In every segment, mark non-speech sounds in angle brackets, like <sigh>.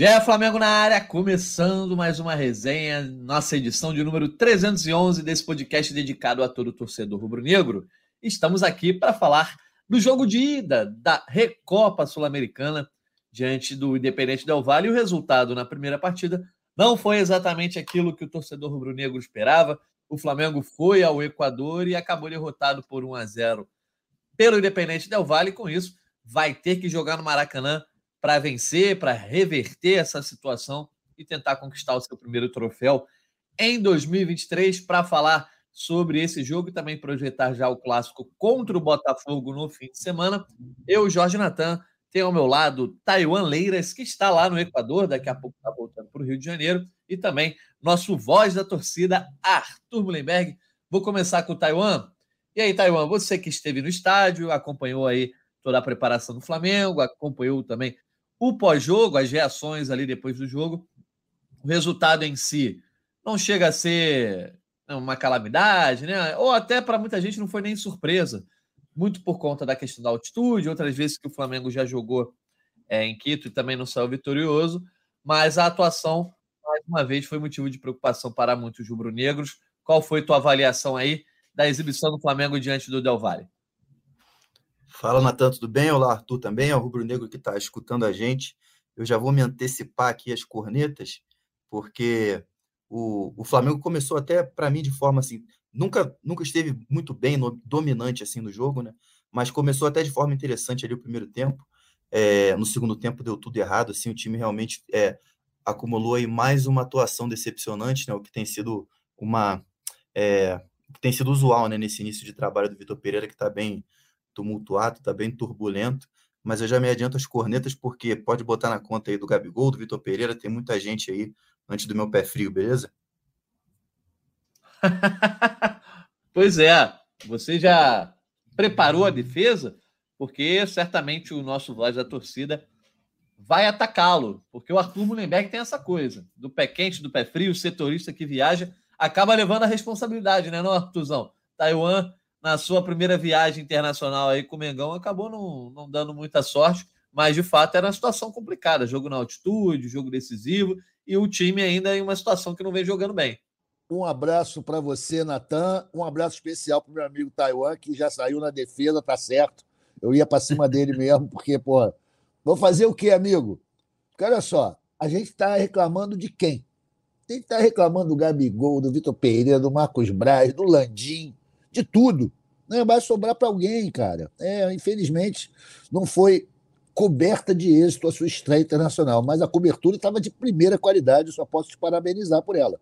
Gé Flamengo na área, começando mais uma resenha, nossa edição de número 311 desse podcast dedicado a todo torcedor rubro-negro. Estamos aqui para falar do jogo de ida da Recopa Sul-Americana diante do Independente Del Valle. O resultado na primeira partida não foi exatamente aquilo que o torcedor rubro-negro esperava. O Flamengo foi ao Equador e acabou derrotado por 1 a 0 pelo Independente Del Valle. Com isso, vai ter que jogar no Maracanã para vencer, para reverter essa situação e tentar conquistar o seu primeiro troféu em 2023. Para falar sobre esse jogo e também projetar já o clássico contra o Botafogo no fim de semana, eu, Jorge Natan, tenho ao meu lado Taiwan Leiras, que está lá no Equador, daqui a pouco está voltando para o Rio de Janeiro, e também nosso voz da torcida, Arthur Mullenberg. Vou começar com o Taiwan. E aí, Taiwan, você que esteve no estádio, acompanhou aí toda a preparação do Flamengo, acompanhou também o pós-jogo, as reações ali depois do jogo, o resultado em si não chega a ser né, uma calamidade, né? Ou até para muita gente não foi nem surpresa, muito por conta da questão da altitude, outras vezes que o Flamengo já jogou é, em Quito e também não saiu vitorioso, mas a atuação, mais uma vez, foi motivo de preocupação para muitos rubro-negros. Qual foi tua avaliação aí da exibição do Flamengo diante do Del Valle? Fala, Natan, tudo bem? Olá, Arthur também, é o Rubro Negro que está escutando a gente. Eu já vou me antecipar aqui as cornetas, porque o, o Flamengo começou até, para mim, de forma assim, nunca, nunca esteve muito bem, no, dominante assim no jogo, né? Mas começou até de forma interessante ali o primeiro tempo. É, no segundo tempo deu tudo errado, assim, o time realmente é, acumulou aí mais uma atuação decepcionante, né? O que tem sido uma é, tem sido usual, né? Nesse início de trabalho do Vitor Pereira, que está bem tumultuado, está bem turbulento, mas eu já me adianto as cornetas porque pode botar na conta aí do Gabigol, do Vitor Pereira, tem muita gente aí antes do meu pé frio, beleza? <laughs> pois é, você já preparou a defesa? Porque certamente o nosso voz da torcida vai atacá-lo, porque o Arthur Mullenberg tem essa coisa, do pé quente, do pé frio, o setorista que viaja acaba levando a responsabilidade, né, não, Arthurzão? Taiwan na sua primeira viagem internacional aí com o Mengão, acabou não, não dando muita sorte, mas de fato era uma situação complicada. Jogo na altitude, jogo decisivo, e o time ainda em uma situação que não vem jogando bem. Um abraço para você, Natan. Um abraço especial para o meu amigo Taiwan, que já saiu na defesa, tá certo. Eu ia para cima dele <laughs> mesmo, porque, pô, vou fazer o quê, amigo? Porque olha só, a gente está reclamando de quem? Tem que estar tá reclamando do Gabigol, do Vitor Pereira, do Marcos Braz, do Landim, de tudo. Né? Vai sobrar para alguém, cara. É, infelizmente, não foi coberta de êxito a sua estreia internacional, mas a cobertura estava de primeira qualidade, só posso te parabenizar por ela.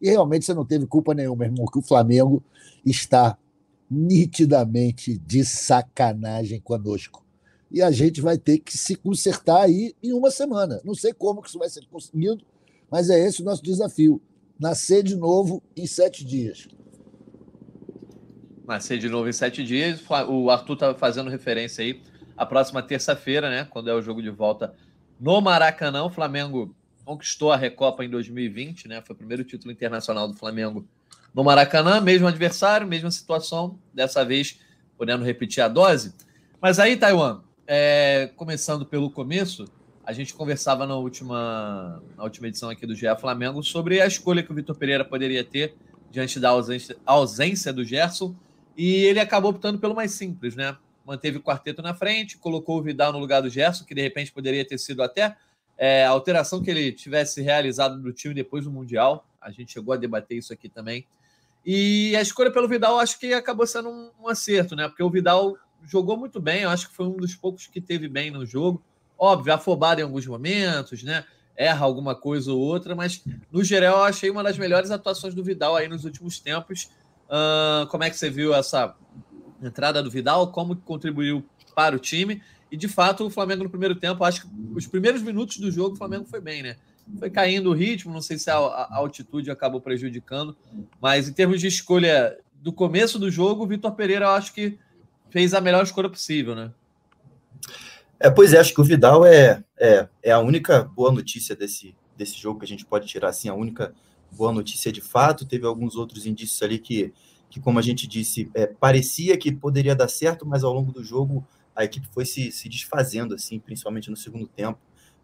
E realmente você não teve culpa nenhuma, irmão, que o Flamengo está nitidamente de sacanagem conosco. E a gente vai ter que se consertar aí em uma semana. Não sei como que isso vai ser conseguido, mas é esse o nosso desafio. Nascer de novo em sete dias. Nascer de novo em sete dias. O Arthur estava fazendo referência aí à próxima terça-feira, né? Quando é o jogo de volta no Maracanã. O Flamengo conquistou a Recopa em 2020, né? Foi o primeiro título internacional do Flamengo no Maracanã, mesmo adversário, mesma situação, dessa vez podendo repetir a dose. Mas aí, Taiwan, é, começando pelo começo, a gente conversava na última, na última edição aqui do GE Flamengo sobre a escolha que o Vitor Pereira poderia ter diante da ausência, ausência do Gerson e ele acabou optando pelo mais simples, né? Manteve o quarteto na frente, colocou o Vidal no lugar do Gerson, que de repente poderia ter sido até é, a alteração que ele tivesse realizado no time depois do Mundial. A gente chegou a debater isso aqui também. E a escolha pelo Vidal acho que acabou sendo um, um acerto, né? Porque o Vidal jogou muito bem, eu acho que foi um dos poucos que teve bem no jogo. Óbvio, afobado em alguns momentos, né? Erra alguma coisa ou outra, mas no geral eu achei uma das melhores atuações do Vidal aí nos últimos tempos. Uh, como é que você viu essa entrada do Vidal? Como contribuiu para o time? E de fato, o Flamengo no primeiro tempo, acho que os primeiros minutos do jogo, o Flamengo foi bem, né? Foi caindo o ritmo, não sei se a, a altitude acabou prejudicando, mas em termos de escolha do começo do jogo, o Vitor Pereira, eu acho que fez a melhor escolha possível, né? É, pois é, acho que o Vidal é, é, é a única boa notícia desse, desse jogo que a gente pode tirar, assim, a única boa notícia de fato. Teve alguns outros indícios ali que, que como a gente disse, é, parecia que poderia dar certo, mas ao longo do jogo a equipe foi se, se desfazendo, assim, principalmente no segundo tempo.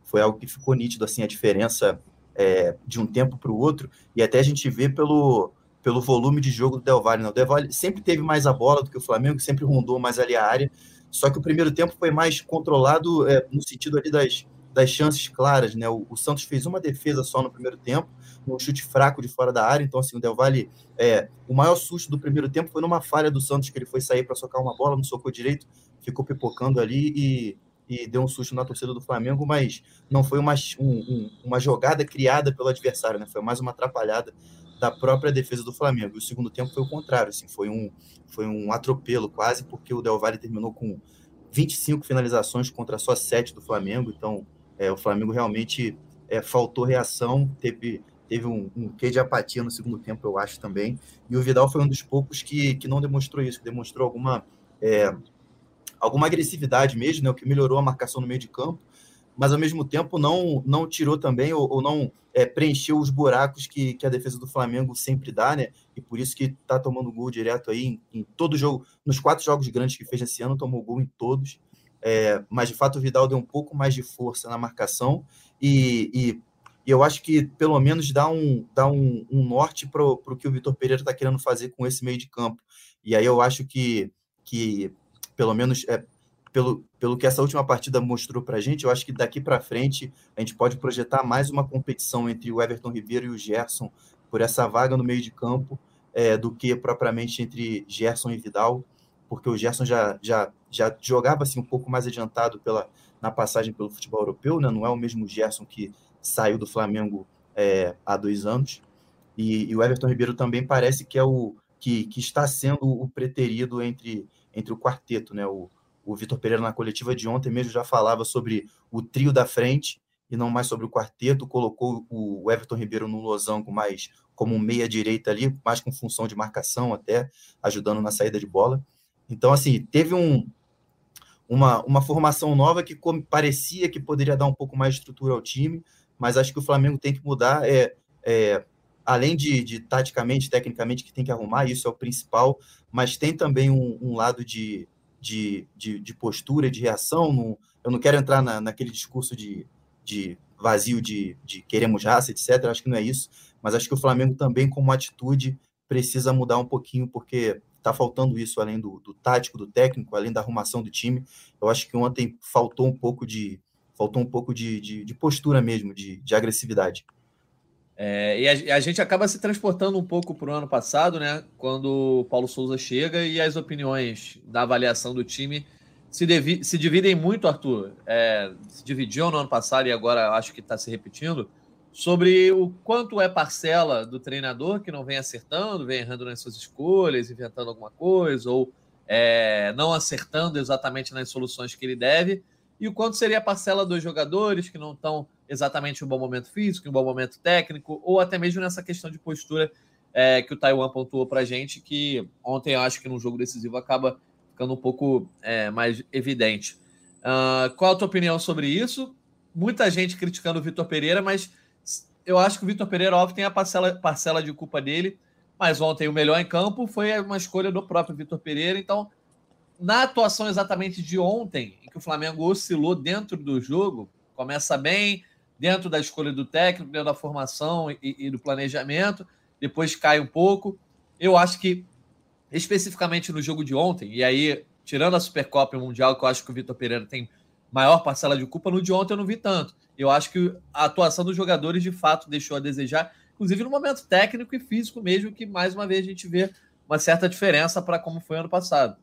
foi algo que ficou nítido, assim, a diferença é, de um tempo para o outro, e até a gente vê pelo, pelo volume de jogo do Del Valle. Né? O Del Valle sempre teve mais a bola do que o Flamengo, sempre rondou mais ali a área, só que o primeiro tempo foi mais controlado é, no sentido ali das, das chances claras, né? O, o, Santos fez uma defesa só no primeiro tempo, um chute fraco de fora da área, então assim, o Del Valle, é, o maior susto do primeiro tempo foi numa falha do Santos, que ele foi sair para socar uma bola, não socou direito, ficou pipocando ali e, e deu um susto na torcida do Flamengo, mas não foi uma, um, um, uma jogada criada pelo adversário, né? Foi mais uma atrapalhada da própria defesa do Flamengo. E o segundo tempo foi o contrário, assim, foi um, foi um atropelo quase, porque o Del Valle terminou com 25 finalizações contra só 7 do Flamengo, então é, o Flamengo realmente é, faltou reação, teve, teve um, um quê de apatia no segundo tempo, eu acho também, e o Vidal foi um dos poucos que, que não demonstrou isso, que demonstrou alguma, é, alguma agressividade mesmo, né, o que melhorou a marcação no meio de campo, mas ao mesmo tempo não, não tirou também ou, ou não é, preencheu os buracos que, que a defesa do Flamengo sempre dá, né? E por isso que tá tomando gol direto aí em, em todo jogo, nos quatro jogos grandes que fez esse ano, tomou gol em todos. É, mas de fato o Vidal deu um pouco mais de força na marcação e, e, e eu acho que pelo menos dá um, dá um, um norte para o que o Vitor Pereira está querendo fazer com esse meio de campo. E aí eu acho que, que pelo menos é, pelo, pelo que essa última partida mostrou para a gente, eu acho que daqui para frente a gente pode projetar mais uma competição entre o Everton Ribeiro e o Gerson por essa vaga no meio de campo é, do que propriamente entre Gerson e Vidal, porque o Gerson já, já, já jogava assim, um pouco mais adiantado pela, na passagem pelo futebol europeu, né? não é o mesmo Gerson que saiu do Flamengo é, há dois anos, e, e, o Everton Ribeiro também parece que é o que, que está sendo o preterido entre, entre o quarteto, né? o, o Vitor Pereira, na coletiva de ontem mesmo, já falava sobre o trio da frente e não mais sobre o quarteto. Colocou o Everton Ribeiro no losango mais como meia-direita ali, mais com função de marcação até, ajudando na saída de bola. Então, assim, teve um, uma, uma formação nova que parecia que poderia dar um pouco mais de estrutura ao time, mas acho que o Flamengo tem que mudar. É, é, além de, de, taticamente, tecnicamente, que tem que arrumar, isso é o principal, mas tem também um, um lado de, de, de, de postura, de reação. No, eu não quero entrar na, naquele discurso de, de vazio de, de queremos raça, etc. Acho que não é isso. Mas acho que o Flamengo também, como atitude, precisa mudar um pouquinho, porque está faltando isso, além do, do, tático, do técnico, além da arrumação do time. Eu acho que ontem faltou um pouco de faltou um pouco de, de, de postura mesmo, de, de agressividade. É, e a, a, gente acaba se transportando um pouco para o ano passado, né? Quando o Paulo Souza chega e as opiniões da avaliação do time se, devi, se dividem muito, Arthur. É, se dividiu no ano passado e agora acho que está se repetindo sobre o quanto é parcela do treinador que não vem acertando, vem errando nas suas escolhas, inventando alguma coisa ou é, não acertando exatamente nas soluções que ele deve, e o quanto seria a parcela dos jogadores que não estão exatamente em um bom momento físico, em um bom momento técnico, ou até mesmo nessa questão de postura é, que o Taiwan pontuou para gente, que ontem eu acho que num jogo decisivo acaba ficando um pouco é, mais evidente. Uh, qual a tua opinião sobre isso? Muita gente criticando o Vitor Pereira, mas eu acho que o Vitor Pereira, óbvio, tem a parcela, parcela de culpa dele, mas ontem o melhor em campo foi uma escolha do próprio Vitor Pereira, então na atuação exatamente de ontem, em que o Flamengo oscilou dentro do jogo, começa bem, dentro da escolha do técnico, dentro da formação e, e do planejamento, depois cai um pouco. Eu acho que, especificamente no jogo de ontem, e aí, tirando a Supercopa Mundial, que eu acho que o Vitor Pereira tem maior parcela de culpa, no de ontem eu não vi tanto. Eu acho que a atuação dos jogadores de fato deixou a desejar, inclusive no momento técnico e físico mesmo, que mais uma vez a gente vê uma certa diferença para como foi ano passado.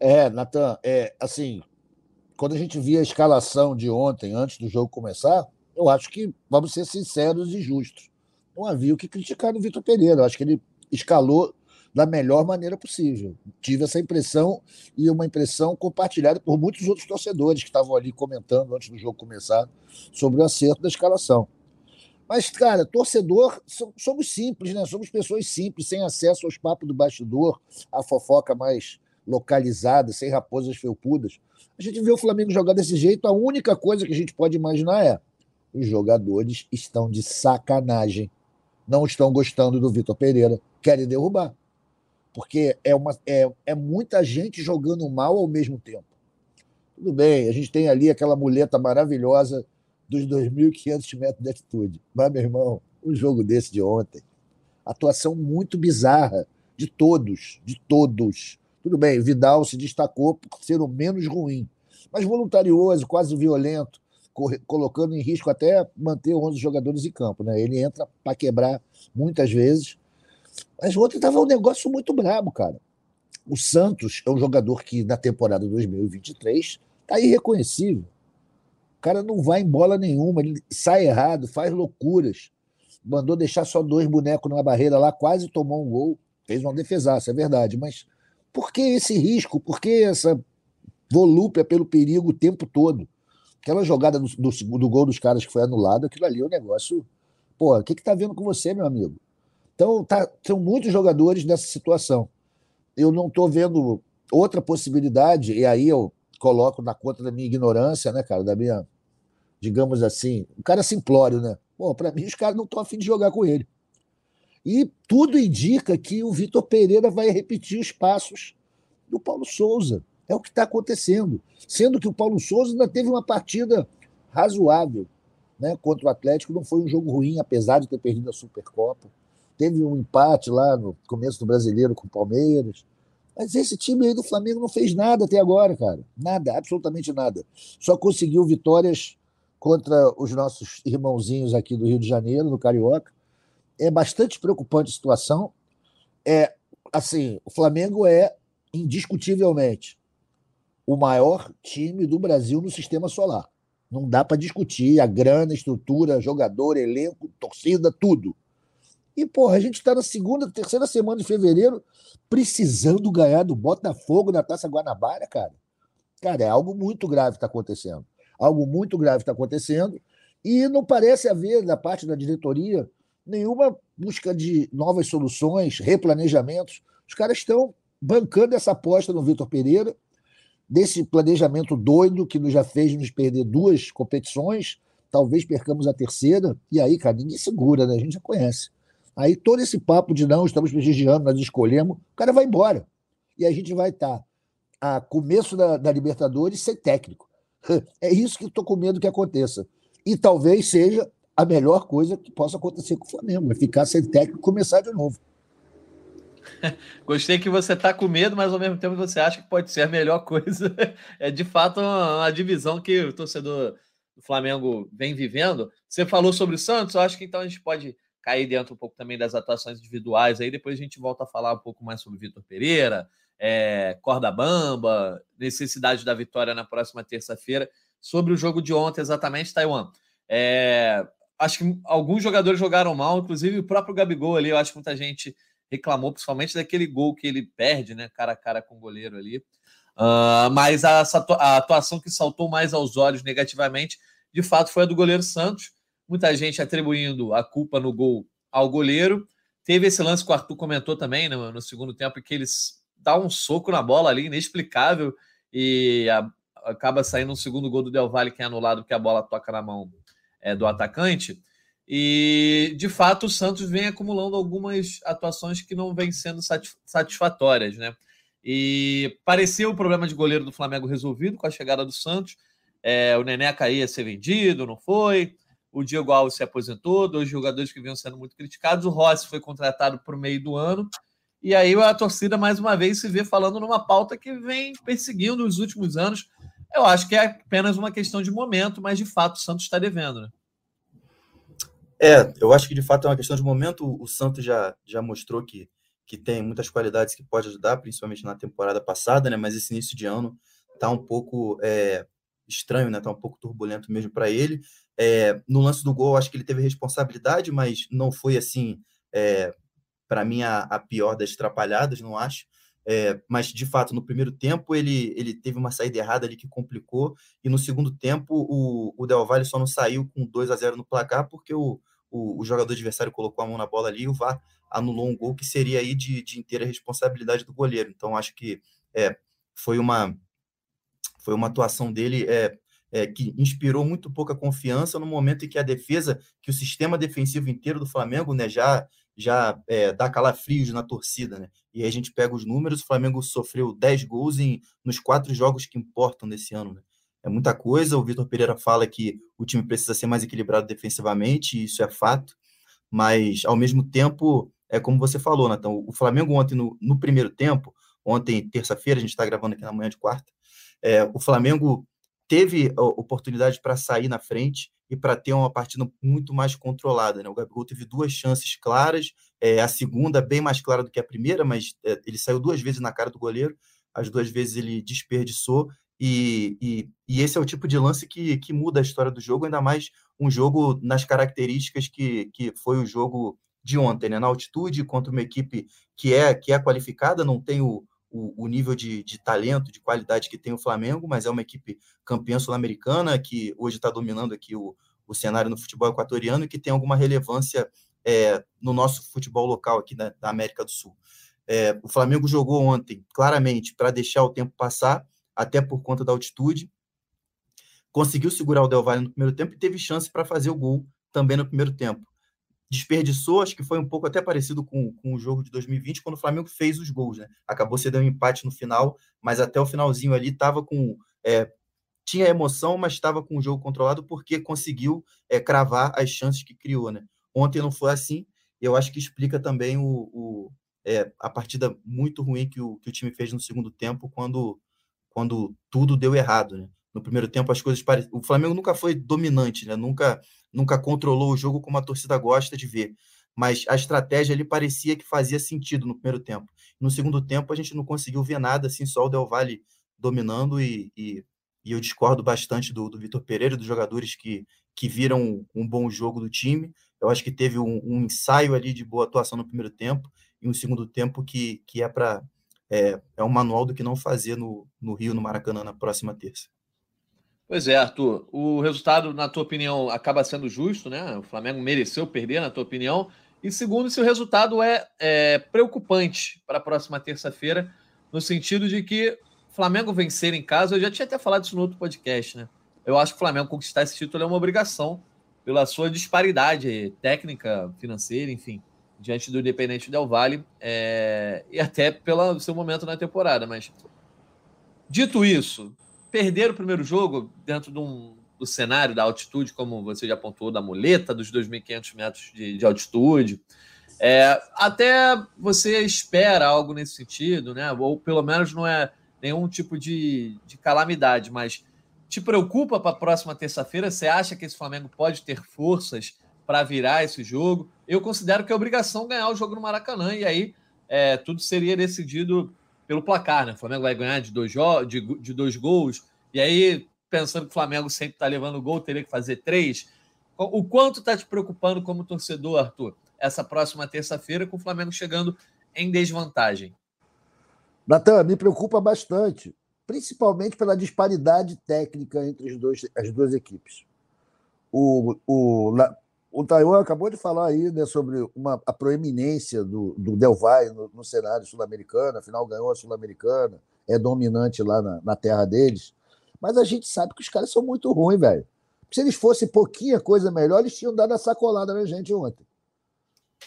É, Natan, é assim, quando a gente via a escalação de ontem, antes do jogo começar, eu acho que, vamos ser sinceros e justos, não havia o que criticar no Vitor Pereira. Eu acho que ele escalou da melhor maneira possível. Tive essa impressão e uma impressão compartilhada por muitos outros torcedores que estavam ali comentando antes do jogo começar sobre o acerto da escalação. Mas, cara, torcedor, somos simples, né? Somos pessoas simples, sem acesso aos papos do bastidor, à fofoca mais localizada, sem raposas felpudas. A gente vê o Flamengo jogar desse jeito, a única coisa que a gente pode imaginar é os jogadores estão de sacanagem. Não estão gostando do Vitor Pereira, querem derrubar. Porque é, uma, é, é muita gente jogando mal ao mesmo tempo. Tudo bem, a gente tem ali aquela muleta maravilhosa dos 2.500 metros de altitude. Mas, meu irmão, um jogo desse de ontem, atuação muito bizarra de todos, de todos. Tudo bem, Vidal se destacou por ser o menos ruim, mas voluntarioso, quase violento, colocando em risco até manter 11 jogadores em campo. Né? Ele entra para quebrar muitas vezes. Mas ontem estava um negócio muito brabo, cara. O Santos é um jogador que, na temporada 2023, está irreconhecível. O cara não vai em bola nenhuma, ele sai errado, faz loucuras. Mandou deixar só dois bonecos na barreira lá, quase tomou um gol. Fez uma defesaça, é verdade. Mas por que esse risco? Por que essa volúpia pelo perigo o tempo todo? Aquela jogada do, do segundo gol dos caras que foi anulada, aquilo ali é um negócio. Pô, o que, que tá vendo com você, meu amigo? Então, tá, são muitos jogadores nessa situação. Eu não estou vendo outra possibilidade, e aí eu coloco na conta da minha ignorância, né, cara, da minha, digamos assim, o cara simplório, né? Bom, para mim os caras não estão afim de jogar com ele. E tudo indica que o Vitor Pereira vai repetir os passos do Paulo Souza. É o que está acontecendo. Sendo que o Paulo Souza ainda teve uma partida razoável né, contra o Atlético. Não foi um jogo ruim, apesar de ter perdido a Supercopa. Teve um empate lá no começo do brasileiro com o Palmeiras. Mas esse time aí do Flamengo não fez nada até agora, cara. Nada, absolutamente nada. Só conseguiu vitórias contra os nossos irmãozinhos aqui do Rio de Janeiro, no Carioca. É bastante preocupante a situação. É assim, o Flamengo é indiscutivelmente o maior time do Brasil no sistema solar. Não dá para discutir a grana, estrutura, jogador, elenco, torcida, tudo. E, porra, a gente está na segunda, terceira semana de fevereiro precisando ganhar do Botafogo na Taça Guanabara, cara. Cara, é algo muito grave que está acontecendo. Algo muito grave está acontecendo. E não parece haver, da parte da diretoria, nenhuma busca de novas soluções, replanejamentos. Os caras estão bancando essa aposta no Vitor Pereira desse planejamento doido que nos já fez nos perder duas competições, talvez percamos a terceira, e aí, cara, ninguém segura, né? A gente já conhece. Aí todo esse papo de não, estamos prestigiando, nós escolhemos, o cara vai embora. E a gente vai estar tá, a começo da, da Libertadores sem técnico. <laughs> É isso que estou com medo que aconteça. E talvez seja a melhor coisa que possa acontecer com o Flamengo, é ficar sem técnico e começar de novo. <laughs> Gostei que você está com medo, mas ao mesmo tempo você acha que pode ser a melhor coisa. <laughs> É de fato uma, divisão que o torcedor do Flamengo vem vivendo. Você falou sobre o Santos, eu acho que então a gente pode cair dentro um pouco também das atuações individuais. Aí depois a gente volta a falar um pouco mais sobre Vitor Pereira, é, corda bamba, necessidade da vitória na próxima terça-feira. Sobre o jogo de ontem, exatamente, Taiwan. É, acho que alguns jogadores jogaram mal, inclusive o próprio Gabigol ali. Eu acho que muita gente reclamou principalmente daquele gol que ele perde, né, cara a cara com o goleiro ali. Uh, mas a, a, atuação que saltou mais aos olhos negativamente, de fato, foi a do goleiro Santos. Muita gente atribuindo a culpa no gol ao goleiro. Teve esse lance que o Arthur comentou também no, né, no segundo tempo, que eles dá um soco na bola ali, inexplicável, e a, acaba saindo um segundo gol do Del Valle, que é anulado porque a bola toca na mão é, do atacante. E, de fato, o Santos vem acumulando algumas atuações que não vêm sendo satisfatórias, né? E parecia o problema de goleiro do Flamengo resolvido com a chegada do Santos. É, o Neneca ia ser vendido, não foi. O Diego Alves se aposentou, dois jogadores que vinham sendo muito criticados. O Rossi foi contratado por meio do ano. E aí a torcida, mais uma vez, se vê falando numa pauta que vem perseguindo nos últimos anos. Eu acho que é apenas uma questão de momento, mas de fato o Santos está devendo, né? É, eu acho que de fato é uma questão de momento. O Santos já, já mostrou que, que tem muitas qualidades que pode ajudar, principalmente na temporada passada, né? Mas esse início de ano tá um pouco é, estranho, né? Tá um pouco turbulento mesmo para ele. É, no lance do gol, acho que ele teve responsabilidade, mas não foi assim, é, para mim, a, a, pior das atrapalhadas, não acho. É, mas de fato, no primeiro tempo ele, ele teve uma saída errada ali que complicou, e no segundo tempo o, o Del Valle só não saiu com 2 a 0 no placar porque o, o, o, jogador adversário colocou a mão na bola ali e o VAR anulou um gol que seria aí de, de inteira responsabilidade do goleiro. Então, acho que é, foi, uma, foi uma atuação dele é, é, que inspirou muito pouca confiança no momento em que a defesa, que o sistema defensivo inteiro do Flamengo né, já, já é, dá calafrios na torcida. Né? E a gente pega os números, o Flamengo sofreu 10 gols em, nos quatro jogos que importam nesse ano. Né? é muita coisa. O Vitor Pereira fala que o time precisa ser mais equilibrado defensivamente, e isso é fato, mas ao mesmo tempo, é como você falou, Natão, o Flamengo ontem, no, no primeiro tempo, ontem, terça-feira, a gente está gravando aqui na manhã de quarta, é, o Flamengo teve oportunidade para sair na frente e para ter uma partida muito mais controlada. Né? O Gabigol teve duas chances claras, é, a segunda bem mais clara do que a primeira, mas é, ele saiu duas vezes na cara do goleiro, as duas vezes ele desperdiçou, e, e, e, esse é o tipo de lance que, que muda a história do jogo, ainda mais um jogo nas características que, que foi o jogo de ontem, né? na altitude, contra uma equipe que é, que é qualificada, não tem o, o, o nível de, de, talento, de qualidade que tem o Flamengo, mas é uma equipe campeã sul-americana que hoje está dominando aqui o, o cenário no futebol equatoriano e que tem alguma relevância é, no nosso futebol local aqui da, da América do Sul. É, o Flamengo jogou ontem, claramente, para deixar o tempo passar, até por conta da altitude. Conseguiu segurar o Del Valle no primeiro tempo e teve chance para fazer o gol também no primeiro tempo. Desperdiçou, acho que foi um pouco até parecido com, com o jogo de 2020, quando o Flamengo fez os gols, né? Acabou sendo um empate no final, mas até o finalzinho ali estava com. É, tinha emoção, mas estava com o jogo controlado porque conseguiu é, cravar as chances que criou, né? Ontem não foi assim, eu acho que explica também o, o é, a partida muito ruim que o, que o time fez no segundo tempo, quando quando tudo deu errado, né? No primeiro tempo as coisas pareciam... O Flamengo nunca foi dominante, né? Nunca nunca controlou o jogo como a torcida gosta de ver. Mas a estratégia ali parecia que fazia sentido no primeiro tempo. No segundo tempo a gente não conseguiu ver nada, assim, só o Del Valle dominando e, e, e eu discordo bastante do, do Vitor Pereira, dos jogadores que, que viram um, bom jogo do time. Eu acho que teve um, um ensaio ali de boa atuação no primeiro tempo e um segundo tempo que, que é para é, é um manual do que não fazer no, no Rio, no Maracanã, na próxima terça. Pois é, Arthur. O resultado, na tua opinião, acaba sendo justo, né? O Flamengo mereceu perder, na tua opinião. E segundo, se o resultado é, é preocupante para a próxima terça-feira, no sentido de que Flamengo vencer em casa, eu já tinha até falado isso no outro podcast, né? Eu acho que o Flamengo conquistar esse título é uma obrigação pela sua disparidade técnica, financeira, enfim diante do Independente Del Valle é, e até pelo seu momento na temporada. Mas, dito isso, perder o primeiro jogo dentro de um, do cenário da altitude, como você já apontou, da muleta dos 2.500 metros de, de altitude, é, até você espera algo nesse sentido, né? ou pelo menos não é nenhum tipo de, de calamidade, mas te preocupa para a próxima terça-feira? Você acha que esse Flamengo pode ter forças para virar esse jogo? eu considero que é obrigação ganhar o jogo no Maracanã, e aí é, tudo seria decidido pelo placar, né? O Flamengo vai ganhar de dois, de, de dois gols, e aí, pensando que o Flamengo sempre está levando gol, teria que fazer três. O quanto está te preocupando como torcedor, Arthur, essa próxima terça-feira, com o Flamengo chegando em desvantagem? Natan, me preocupa bastante, principalmente pela disparidade técnica entre dois, as duas equipes. O, o, o Taiwan acabou de falar aí né, sobre uma, a proeminência do, do Del Valle no, no cenário sul-americano, afinal ganhou a Sul-Americana, é dominante lá na, na, terra deles. Mas a gente sabe que os caras são muito ruins, velho. Se eles fossem pouquinha coisa melhor, eles tinham dado a sacolada na gente ontem.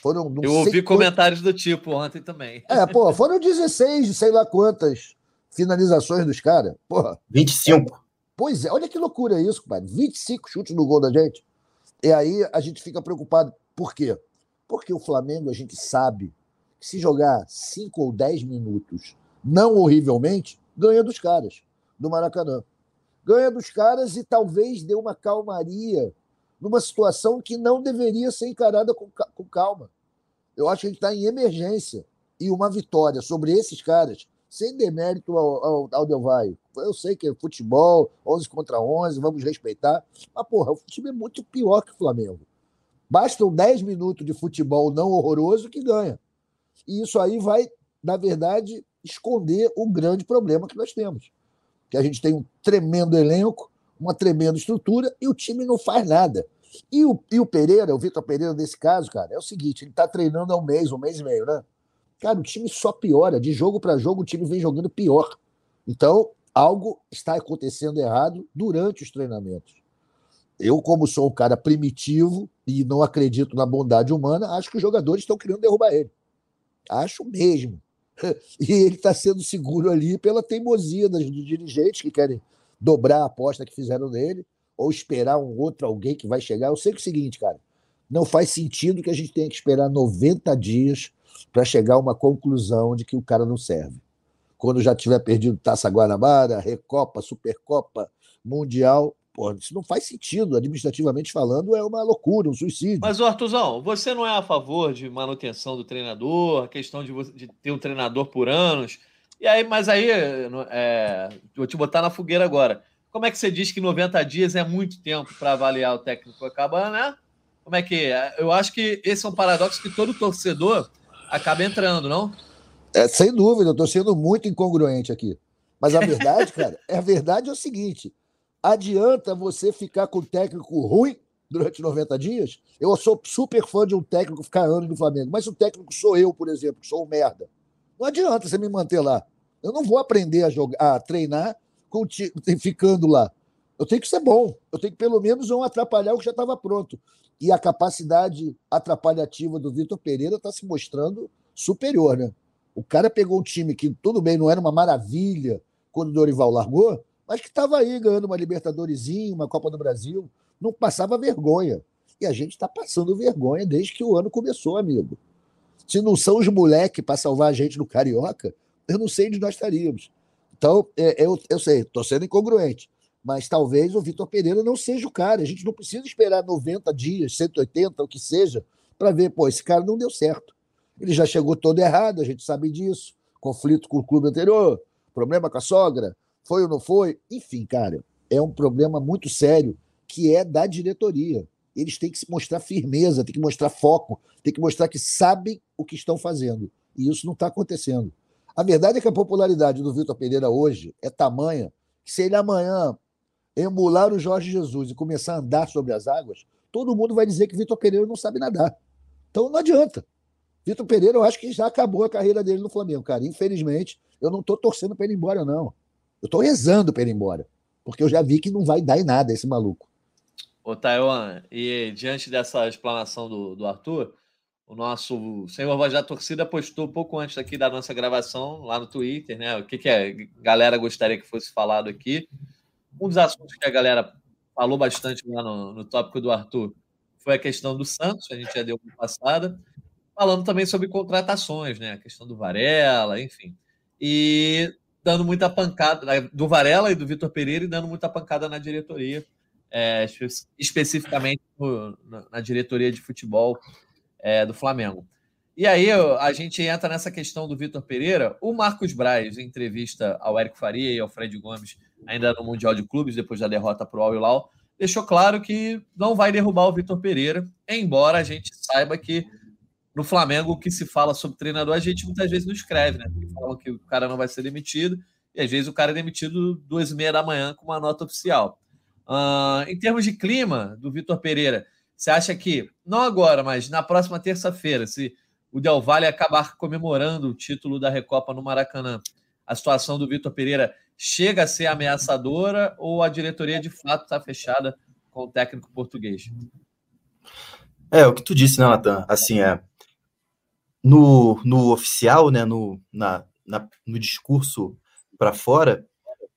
Foram, Eu ouvi comentários do tipo ontem também. É, pô, foram 16, sei lá quantas finalizações dos caras. Porra. 25. É, pois é, olha que loucura isso, pai. 25 chutes no gol da gente. E aí a gente fica preocupado. Por quê? Porque o Flamengo, a gente sabe que se jogar 5 ou 10 minutos, não horrivelmente, ganha dos caras, do Maracanã. Ganha dos caras e talvez dê uma calmaria numa situação que não deveria ser encarada com, com calma. Eu acho que a gente está em emergência. E uma vitória sobre esses caras, sem demérito ao, ao, ao Del Valle, eu sei que é futebol, 11 contra 11, vamos respeitar. Mas, porra, o time é muito pior que o Flamengo. Bastam 10 minutos de futebol não horroroso que ganha. E isso aí vai, na verdade, esconder o grande problema que nós temos. Que a gente tem um tremendo elenco, uma tremenda estrutura e o time não faz nada. E o, e o Pereira, o Vitor Pereira, nesse caso, cara, é o seguinte: ele está treinando há um mês, um mês e meio, né? Cara, o time só piora. De jogo para jogo, o time vem jogando pior. Então, algo está acontecendo errado durante os treinamentos. Eu, como sou um cara primitivo e não acredito na bondade humana, acho que os jogadores estão querendo derrubar ele. Acho mesmo. <laughs> E ele está sendo seguro ali pela teimosia dos dirigentes que querem dobrar a aposta que fizeram nele, ou esperar um outro alguém que vai chegar. Eu sei que é o seguinte, cara, não faz sentido que a gente tenha que esperar 90 dias para chegar a uma conclusão de que o cara não serve. Quando já tiver perdido Taça Guanabara, Recopa, Supercopa, Mundial, Pô, isso não faz sentido, administrativamente falando, é uma loucura, um suicídio. Mas, Artuzão, você não é a favor de manutenção do treinador, a questão de, de ter um treinador por anos. E aí, mas aí, é, vou te botar na fogueira agora. Como é que você diz que 90 dias é muito tempo para avaliar o técnico acabar, né? Como é que é? Eu acho que esse é um paradoxo que todo torcedor acaba entrando, não? É, sem dúvida, eu estou sendo muito incongruente aqui. Mas a verdade, <laughs> cara, é a verdade é o seguinte: Adianta você ficar com o técnico ruim durante 90 dias? Eu sou super fã de um técnico ficar anos no Flamengo, mas o técnico sou eu, por exemplo, que sou um merda. Não adianta você me manter lá. Eu não vou aprender a jogar, a treinar ficando lá. Eu tenho que ser bom. Eu tenho que pelo menos não atrapalhar o que já estava pronto. E a capacidade atrapalhativa do Vitor Pereira está se mostrando superior, né? O cara pegou um time que, tudo bem, não era uma maravilha quando o Dorival largou, mas que estava aí ganhando uma Libertadoresinha, uma Copa do Brasil, não passava vergonha. E a gente está passando vergonha desde que o ano começou, amigo. Se não são os moleques para salvar a gente no Carioca, eu não sei onde nós estaríamos. Então, é, eu, eu sei, estou sendo incongruente, mas talvez o Vitor Pereira não seja o cara. A gente não precisa esperar 90 dias, 180, o que seja, para ver, pô, esse cara não deu certo. Ele já chegou todo errado, a gente sabe disso. Conflito com o clube anterior, problema com a sogra, foi ou não foi? Enfim, cara, é um problema muito sério que é da diretoria. Eles têm que se mostrar firmeza, têm que mostrar foco, têm que mostrar que sabem o que estão fazendo. E isso não está acontecendo. A verdade é que a popularidade do Vitor Pereira hoje é tamanha que se ele amanhã emular o Jorge Jesus e começar a andar sobre as águas, todo mundo vai dizer que Vitor Pereira não sabe nadar. Então não adianta. Vitor Pereira, eu acho que já acabou a carreira dele no Flamengo, cara. Infelizmente, eu não estou torcendo para ele ir embora, não. Eu estou rezando para ele ir embora, porque eu já vi que não vai dar em nada esse maluco. Ô, Taiwan, e diante dessa explanação do, do Arthur, o nosso senhor voz da torcida postou pouco antes aqui da nossa gravação lá no Twitter, né? O que, que a galera gostaria que fosse falado aqui. Um dos assuntos que a galera falou bastante lá no, no tópico do Arthur foi a questão do Santos, a gente já deu uma passada, falando também sobre contratações, né? A questão do Varela, enfim. E dando muita pancada né, do Varela e do Vitor Pereira e dando muita pancada na diretoria, é, especificamente no, na diretoria de futebol é, do Flamengo. E aí a gente entra nessa questão do Vitor Pereira. O Marcos Braz, em entrevista ao Érico Faria e ao Fred Gomes, ainda no Mundial de Clubes, depois da derrota para o Al Hilal, deixou claro que não vai derrubar o Vitor Pereira, embora a gente saiba que no Flamengo, o que se fala sobre treinador, a gente muitas vezes não escreve, né? Porque falam que o cara não vai ser demitido, e às vezes o cara é demitido duas e meia da manhã com uma nota oficial. Uh, em termos de clima do Vitor Pereira, você acha que, não agora, mas na próxima terça-feira, se o Del Valle acabar comemorando o título da Recopa no Maracanã, a situação do Vitor Pereira chega a ser ameaçadora ou a diretoria de fato está fechada com o técnico português? É, o que tu disse, né, Natan? Assim, é, no, no oficial, né, no, na, na no discurso para fora,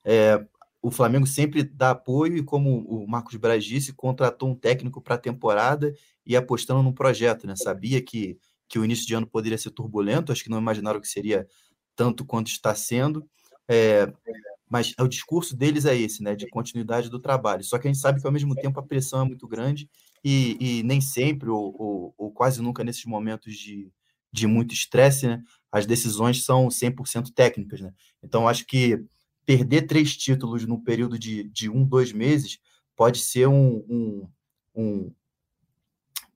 é, o Flamengo sempre dá apoio e, como o Marcos Braz disse, contratou um técnico para a temporada e apostando num projeto. Né? Sabia que, que o início de ano poderia ser turbulento, acho que não imaginaram que seria tanto quanto está sendo. É, mas o discurso deles é esse, né, de continuidade do trabalho. Só que a gente sabe que ao mesmo tempo a pressão é muito grande e, e nem sempre ou, ou, ou, quase nunca nesses momentos de, de muito estresse, né, as decisões são 100% técnicas. Né? Então, acho que perder três títulos no período de, de um, dois meses pode ser um, um, um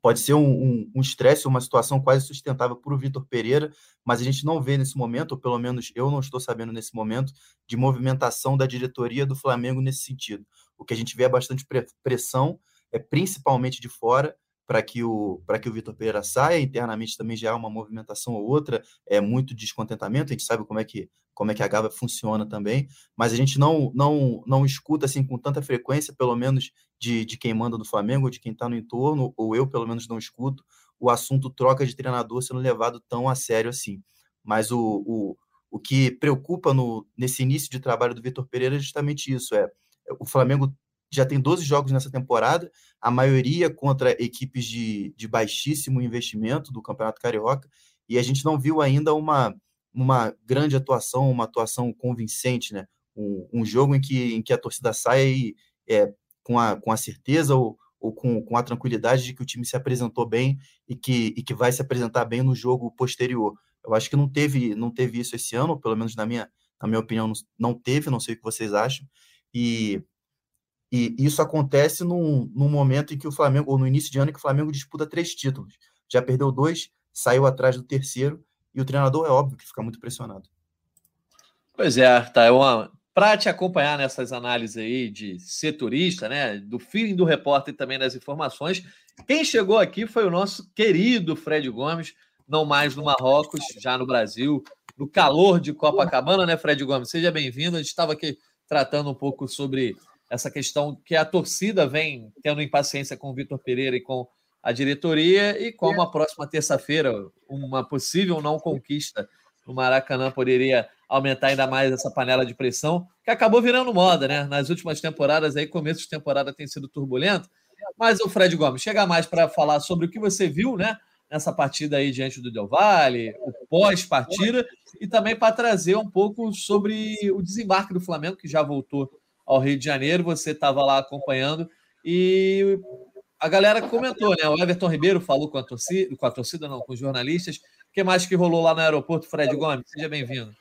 pode ser um estresse, um, uma situação quase sustentável para o Vitor Pereira, mas a gente não vê nesse momento, ou pelo menos eu não estou sabendo nesse momento, de movimentação da diretoria do Flamengo nesse sentido. O que a gente vê é bastante pressão, é principalmente de fora, para que o para que o Vitor Pereira saia. Internamente também já há uma movimentação ou outra, é muito descontentamento. A gente sabe como é que como é que a Gava funciona também, mas a gente não não não escuta assim com tanta frequência, pelo menos de, de quem manda no Flamengo, de quem está no entorno, ou eu pelo menos não escuto o assunto troca de treinador sendo levado tão a sério assim. Mas o, o, o que preocupa no, nesse início de trabalho do Vitor Pereira é justamente isso, é o Flamengo já tem 12 jogos nessa temporada, a maioria contra equipes de, de baixíssimo investimento do Campeonato Carioca, e a gente não viu ainda uma, uma grande atuação, uma atuação convincente, né? Um, um jogo em que, em que a torcida sai é, com, a, com a certeza ou, ou com, com a tranquilidade de que o time se apresentou bem e que, e que vai se apresentar bem no jogo posterior. Eu acho que não teve, não teve isso esse ano, pelo menos na minha, na minha opinião, não teve, não sei o que vocês acham. E e isso acontece num, num momento em que o Flamengo, ou no início de ano, em que o Flamengo disputa três títulos. Já perdeu dois, saiu atrás do terceiro, e o treinador é óbvio que fica muito pressionado. Pois é, tá. É. Para te acompanhar nessas análises aí de setorista, né? Do feeling do repórter e também das informações, quem chegou aqui foi o nosso querido Fred Gomes, não mais no Marrocos, já no Brasil, no calor de Copacabana, né, Fred Gomes? Seja bem-vindo. A gente estava aqui tratando um pouco sobre essa questão que a torcida vem tendo impaciência com o Vitor Pereira e com a diretoria, e como a próxima terça-feira, uma possível não conquista no Maracanã poderia aumentar ainda mais essa panela de pressão, que acabou virando moda, né? Nas últimas temporadas, aí, começo de temporada tem sido turbulento. Mas o Fred Gomes, chega mais para falar sobre o que você viu, né? Nessa partida aí diante do Del Valle, o pós-partida, e também para trazer um pouco sobre o desembarque do Flamengo, que já voltou ao Rio de Janeiro, você estava lá acompanhando e a galera comentou, né? O Everton Ribeiro falou com a torcida, com a torcida não, com os jornalistas. O que mais que rolou lá no aeroporto, Fred Gomes? Seja bem-vindo.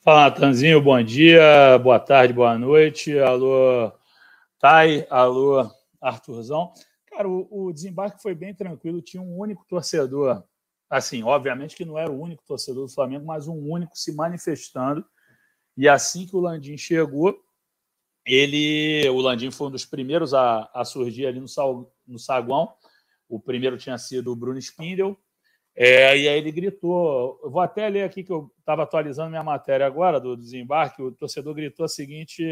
Fala, Natanzinho, bom dia, boa tarde, boa noite. Alô, Thay, alô, Arthurzão. Cara, o, o desembarque foi bem tranquilo, tinha um único torcedor. Assim, obviamente que não era o único torcedor do Flamengo, mas um único se manifestando. E assim que o Landim chegou, ele, o Landim foi um dos primeiros a, a surgir ali no, sal, no saguão. O primeiro tinha sido o Bruno Spindel. É, e aí ele gritou. Eu vou até ler aqui que eu estava atualizando minha matéria agora do desembarque. O torcedor gritou a seguinte,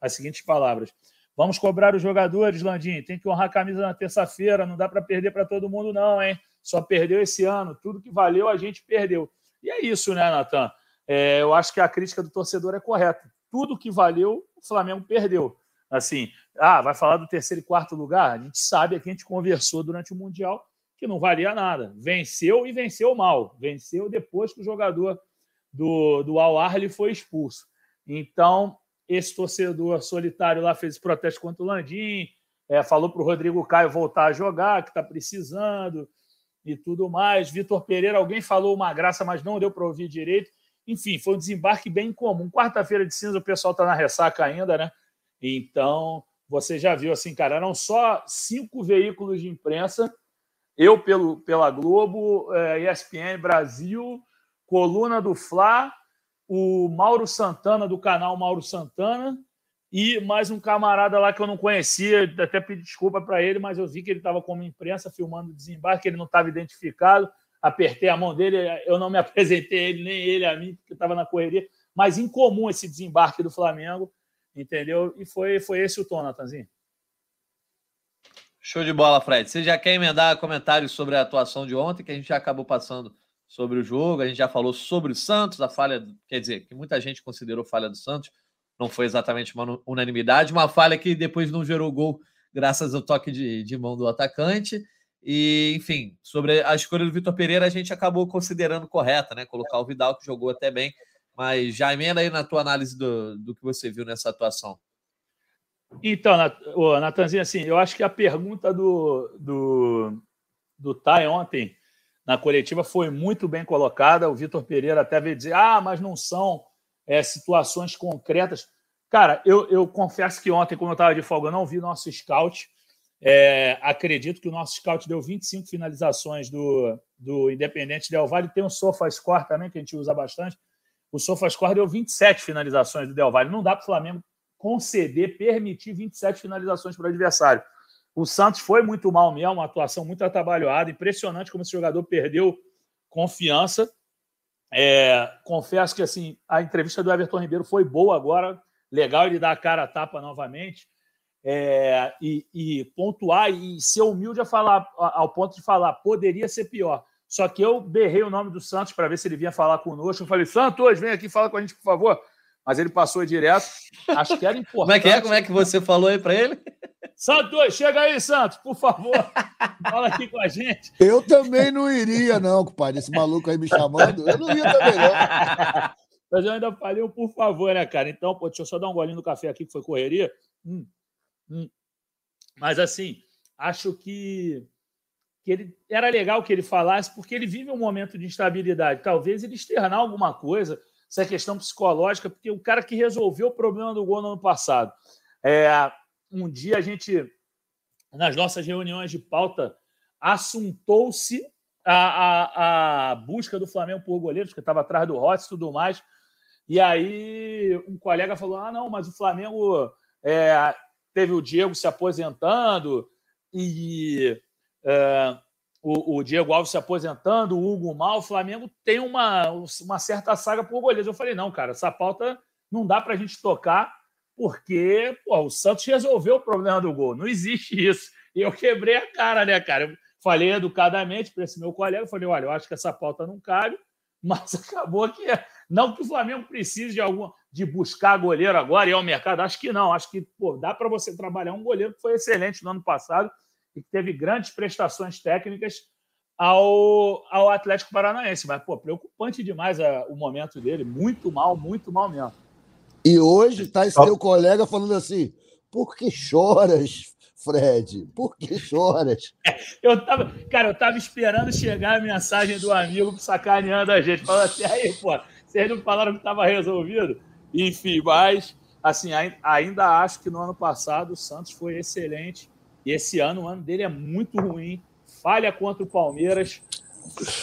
as seguintes palavras: Vamos cobrar os jogadores, Landim. Tem que honrar a camisa na terça-feira. Não dá para perder para todo mundo, não, hein? Só perdeu esse ano. Tudo que valeu, a gente perdeu. E é isso, né, Natan? É, eu acho que a crítica do torcedor é correta. Tudo que valeu, o Flamengo perdeu. Assim, ah, vai falar do terceiro e quarto lugar? A gente sabe, aqui a gente conversou durante o Mundial que não valia nada. Venceu e venceu mal. Venceu depois que o jogador do, do Al Arli foi expulso. Então, esse torcedor solitário lá fez protesto contra o Landim, é, falou para o Rodrigo Caio voltar a jogar, que está precisando e tudo mais. Vitor Pereira, alguém falou uma graça, mas não deu para ouvir direito. Enfim, foi um desembarque bem comum. Quarta-feira de cinza, o pessoal está na ressaca ainda, né? Então, você já viu assim, cara, eram só cinco veículos de imprensa. Eu pelo, pela Globo, é, ESPN Brasil, Coluna do Fla, o Mauro Santana, do canal Mauro Santana, e mais um camarada lá que eu não conhecia, até pedi desculpa para ele, mas eu vi que ele estava como imprensa filmando o desembarque, ele não estava identificado apertei a mão dele, eu não me <laughs> apresentei ele, nem ele a mim, porque estava na correria, mas incomum esse desembarque do Flamengo, entendeu? E foi, foi esse o tom, Natanzinho. Show de bola, Fred. Você já quer emendar comentários sobre a atuação de ontem, que a gente já acabou passando sobre o jogo, a gente já falou sobre o Santos, a falha, quer dizer, que muita gente considerou falha do Santos, não foi exatamente uma unanimidade, uma falha que depois não gerou gol graças ao toque de, de mão do atacante. E, enfim, sobre a escolha do Vitor Pereira, a gente acabou considerando correta, né? Colocar o Vidal, que jogou até bem. Mas já emenda aí na tua análise do, do que você viu nessa atuação. Então, Natanzinho, assim, eu acho que a pergunta do, do, do Thay ontem na coletiva foi muito bem colocada. O Vitor Pereira até veio dizer: ah, mas não são é, situações concretas. Cara, eu, eu confesso que ontem, como eu estava de folga, eu não vi nosso scout. É, acredito que o nosso scout deu 25 finalizações do, do Independente Del Valle. Tem um SofaScore também, que a gente usa bastante. O SofaScore deu 27 finalizações do Del Valle. Não dá para o Flamengo conceder, permitir 27 finalizações para o adversário. O Santos foi muito mal mesmo, uma atuação muito atabalhoada. Impressionante como esse jogador perdeu confiança. É, confesso que assim a entrevista do Everton Ribeiro foi boa agora. Legal ele dar a cara a tapa novamente é, e, e, pontuar e ser humilde a falar, ao ponto de falar, poderia ser pior. Só que eu berrei o nome do Santos para ver se ele vinha falar conosco. Eu falei, Santos, vem aqui falar com a gente, por favor. mas ele passou direto. Acho que era importante. <laughs> Como é que é? Como é que você falou aí para ele? Santos, chega aí, Santos, por favor. Fala aqui com a gente. Eu também não iria, não, compadre. Esse maluco aí me chamando, eu não ia também, não. Mas eu ainda falei um por favor, né, cara? Então, pô, deixa eu só dar um golinho no café aqui, que foi correria. Hum. Mas, assim, acho que, que ele era legal que ele falasse, porque ele vive um momento de instabilidade. Talvez ele externar alguma coisa, se é questão psicológica, porque o cara que resolveu o problema do gol no ano passado. É, um dia a gente, nas nossas reuniões de pauta, assuntou-se a, a, a, busca do Flamengo por goleiros, que estava atrás do Rossi e tudo mais. E aí um colega falou: ah, não, mas o Flamengo é, teve o Diego se aposentando e é, o, o, Diego Alves se aposentando, o Hugo Mal, o Flamengo tem uma, uma certa saga por goleiros. Eu falei: não, cara, essa pauta não dá para a gente tocar porque pô, o Santos resolveu o problema do gol. Não existe isso. E eu quebrei a cara, né, cara? Eu falei educadamente para esse meu colega, falei, olha, eu acho que essa pauta não cabe, <laughs> mas acabou que não que o Flamengo precise de algum de buscar goleiro agora e ao mercado, acho que não, acho que pô, dá para você trabalhar um goleiro que foi excelente no ano passado e que teve grandes prestações técnicas ao, ao Atlético Paranaense, mas pô, preocupante demais a, o momento dele, muito mal, muito mal mesmo. E hoje está esse teu colega falando assim: por que choras, Fred? Por que choras? <laughs> Eu tava, cara, eu tava esperando chegar a mensagem do amigo sacaneando a gente, falando assim: aí, pô, vocês não falaram que estava resolvido? Enfim, mas, assim, ainda acho que no ano passado o Santos foi excelente. E esse ano, o ano dele é muito ruim. Falha contra o Palmeiras,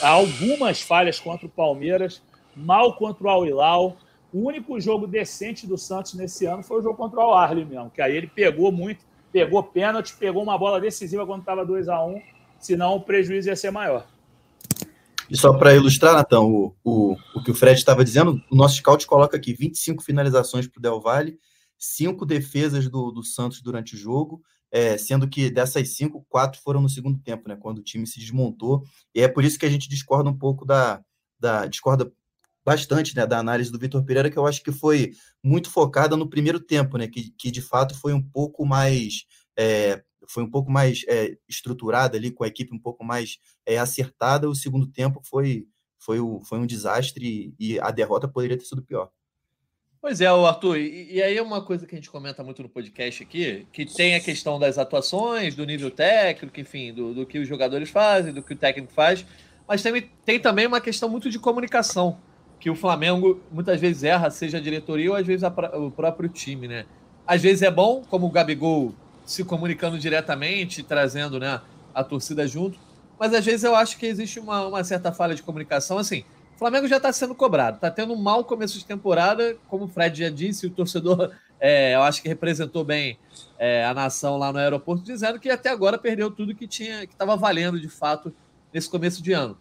algumas falhas contra o Palmeiras, mal contra o Al Hilal. O único jogo decente do Santos nesse ano foi o jogo contra o Arley mesmo, que aí ele pegou muito, pegou pênalti, pegou uma bola decisiva quando estava 2 a 1 um, senão o prejuízo ia ser maior. E só para ilustrar, Natão, o, o, o que o Fred estava dizendo, o nosso scout coloca aqui 25 finalizações para o Del Valle, cinco defesas do, do Santos durante o jogo, é, sendo que dessas cinco, quatro foram no segundo tempo, né, quando o time se desmontou. E é por isso que a gente discorda um pouco da. da discorda bastante né, da análise do Vitor Pereira, que eu acho que foi muito focada no primeiro tempo, né, que, que de fato foi um pouco mais. É, foi um pouco mais é, estruturada ali, com a equipe um pouco mais é, acertada. O segundo tempo foi, foi, o, foi um desastre e a derrota poderia ter sido pior. Pois é, Arthur, e, e, aí é uma coisa que a gente comenta muito no podcast aqui, que tem a questão das atuações, do nível técnico, enfim, do, do que os jogadores fazem, do que o técnico faz, mas tem, tem também uma questão muito de comunicação que o Flamengo muitas vezes erra, seja a diretoria ou às vezes a, o próprio time, né? Às vezes é bom, como o Gabigol se comunicando diretamente, trazendo né, a torcida junto, mas às vezes eu acho que existe uma, uma certa falha de comunicação. Assim, o Flamengo já está sendo cobrado, está tendo um mau começo de temporada, como o Fred já disse, o torcedor, <laughs> é, eu acho que representou bem é, a nação lá no aeroporto, dizendo que até agora perdeu tudo que tinha, que estava valendo de fato nesse começo de ano.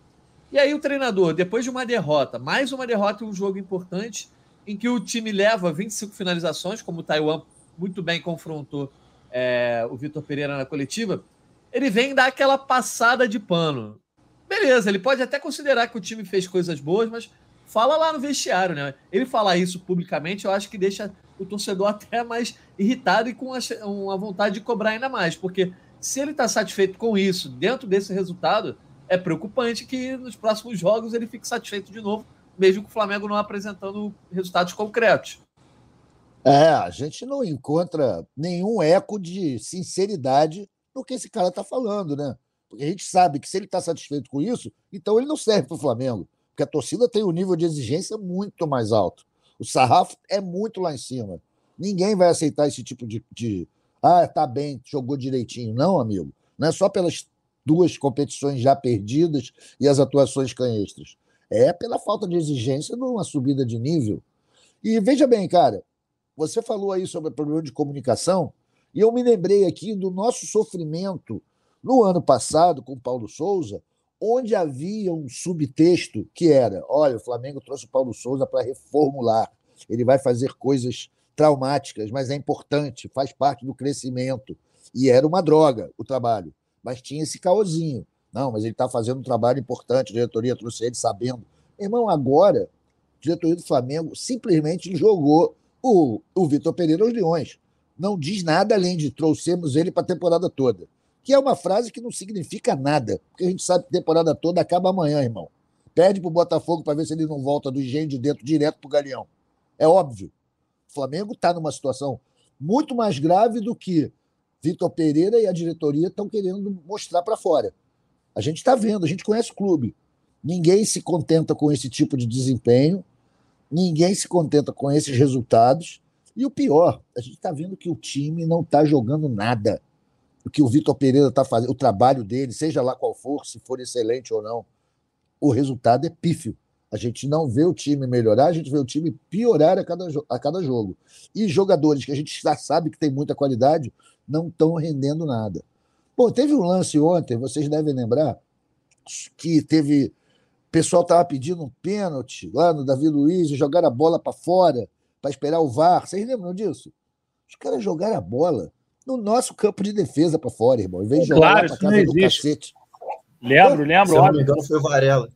E aí o treinador, depois de uma derrota, mais uma derrota e um jogo importante, em que o time leva 25 finalizações, como o Taiwan muito bem confrontou é, o Vitor Pereira na coletiva, ele vem dar aquela passada de pano. Beleza, ele pode até considerar que o time fez coisas boas, mas fala lá no vestiário, né? Ele falar isso publicamente, eu acho que deixa o torcedor <laughs> até mais irritado e com uma vontade de cobrar ainda mais, porque se ele está satisfeito com isso, dentro desse resultado, é preocupante que nos próximos jogos ele fique satisfeito de novo, mesmo com o Flamengo não apresentando resultados concretos. É, a gente não encontra nenhum eco de sinceridade no que esse cara está falando, né? Porque a gente sabe que se ele está satisfeito com isso, então ele não serve para o Flamengo. Porque a torcida tem um nível de exigência muito mais alto. O sarrafo é muito lá em cima. Ninguém vai aceitar esse tipo de, de. Ah, tá bem, jogou direitinho. Não, amigo. Não é só pelas duas competições já perdidas e as atuações canhestras. É pela falta de exigência numa subida de nível. E veja bem, cara, você falou aí sobre o problema de comunicação, e eu me lembrei aqui do nosso sofrimento no ano passado com o Paulo Souza, onde havia um subtexto que era: olha, o Flamengo trouxe o Paulo Souza para reformular, ele vai fazer coisas traumáticas, mas é importante, faz parte do crescimento. E era uma droga o trabalho mas tinha esse caosinho. Não, mas ele está fazendo um trabalho importante, a diretoria trouxe ele sabendo. Irmão, agora diretoria do Flamengo simplesmente jogou o, o Vitor Pereira aos leões. Não diz nada além de trouxemos ele para a temporada toda. Que é uma frase que não significa nada, porque a gente sabe que a temporada toda acaba amanhã, irmão. Pede para o Botafogo para ver se ele não volta do engenho de dentro direto para o Galeão. É óbvio. O Flamengo está numa situação muito mais grave do que Vitor Pereira e a diretoria estão querendo mostrar para fora. A gente está vendo, a gente conhece o clube. Ninguém se contenta com esse tipo de desempenho, ninguém se contenta com esses resultados. E o pior, a gente está vendo que o time não está jogando nada. O que o Vitor Pereira está fazendo, o trabalho dele, seja lá qual for, se for excelente ou não, o resultado é pífio. A gente não vê o time melhorar, a gente vê o time piorar a cada, a cada jogo. E jogadores que a gente já sabe que tem muita qualidade não estão rendendo nada. Pô, teve um lance ontem, vocês devem lembrar, que teve. O pessoal estava pedindo um pênalti lá no Davi Luiz e jogaram a bola para fora para esperar o VAR. Vocês lembram disso? Os caras jogaram a bola no nosso campo de defesa para fora, irmão. Em vez de jogar claro, para casa do cacete. Lembro, lembro. Se não me engano, foi o Varela.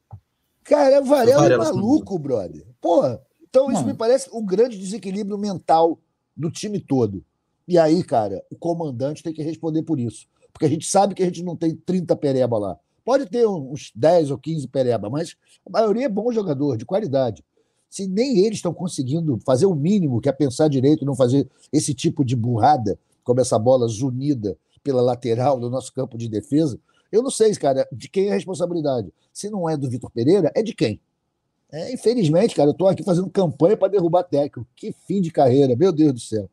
Cara, o Varela, Varela é maluco, brother. Porra, então isso me parece um grande desequilíbrio mental do time todo. E aí, cara, o comandante tem que responder por isso. Porque a gente sabe que a gente não tem 30 pereba lá. Pode ter uns 10 ou 15 pereba, mas a maioria é bom jogador, de qualidade. Se nem eles estão conseguindo fazer o mínimo, que é pensar direito, não fazer esse tipo de burrada, como essa bola zunida pela lateral do nosso campo de defesa, eu não sei, cara, de quem é a responsabilidade. Se não é do Vitor Pereira, é de quem? É, infelizmente, cara, eu estou aqui fazendo campanha para derrubar técnico. Que fim de carreira, meu Deus do céu.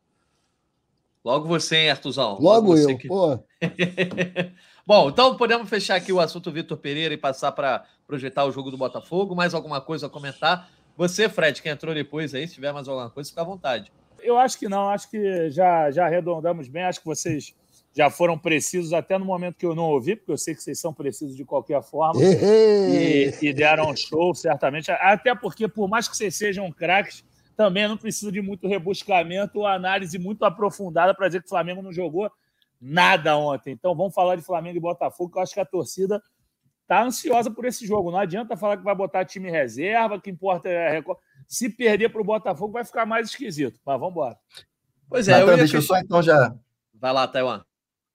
Logo você, hein, Artuzão? Logo, Logo eu, que... pô. <laughs> Bom, então podemos fechar aqui o assunto Vitor Pereira e passar para projetar o jogo do Botafogo. Mais alguma coisa a comentar? Você, Fred, que entrou depois aí, se tiver mais alguma coisa, fica à vontade. Eu acho que não, acho que já, já arredondamos bem, acho que vocês já foram precisos até no momento que eu não ouvi, porque eu sei que vocês são precisos de qualquer forma. e, e, deram um show, certamente. Até porque, por mais que vocês sejam craques, também não precisa de muito rebuscamento ou análise muito aprofundada para dizer que o Flamengo não jogou nada ontem. Então vamos falar de Flamengo e Botafogo, que eu acho que a torcida está ansiosa por esse jogo. Não adianta falar que vai botar time reserva, que importa é. Se perder para o Botafogo, vai ficar mais esquisito. Mas vamos embora. Pois é, Nathan, eu deixa eu só então já. Vai lá, Taiwan.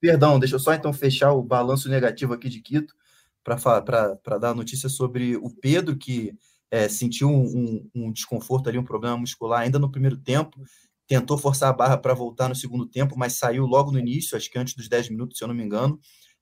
Perdão, deixa eu só então fechar o balanço negativo aqui de Quito para dar a notícia sobre o Pedro, que é, sentiu um, um, um, desconforto ali, um problema muscular ainda no primeiro tempo, tentou forçar a barra para voltar no segundo tempo, mas saiu logo no início, acho que antes dos 10 minutos, se eu não me engano.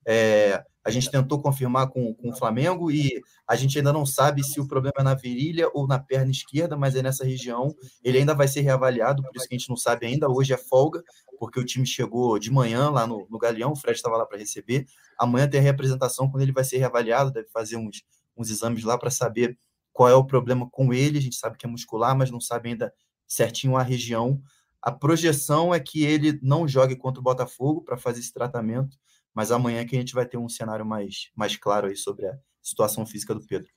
É, a gente tentou confirmar com, com o Flamengo e a gente ainda não sabe se o problema é na virilha ou na perna esquerda, mas é nessa região. Ele ainda vai ser reavaliado, por isso que a gente não sabe ainda. Hoje é folga, porque o time chegou de manhã lá no, no Galeão, o Fred estava lá para receber. Amanhã tem a representação, quando ele vai ser reavaliado, deve fazer uns, uns exames lá para saber qual é o problema com ele. A gente sabe que é muscular, mas não sabe ainda certinho a região. A projeção é que ele não jogue contra o Botafogo para fazer esse tratamento, mas amanhã é que a gente vai ter um cenário mais, mais claro aí sobre a situação física do Pedro.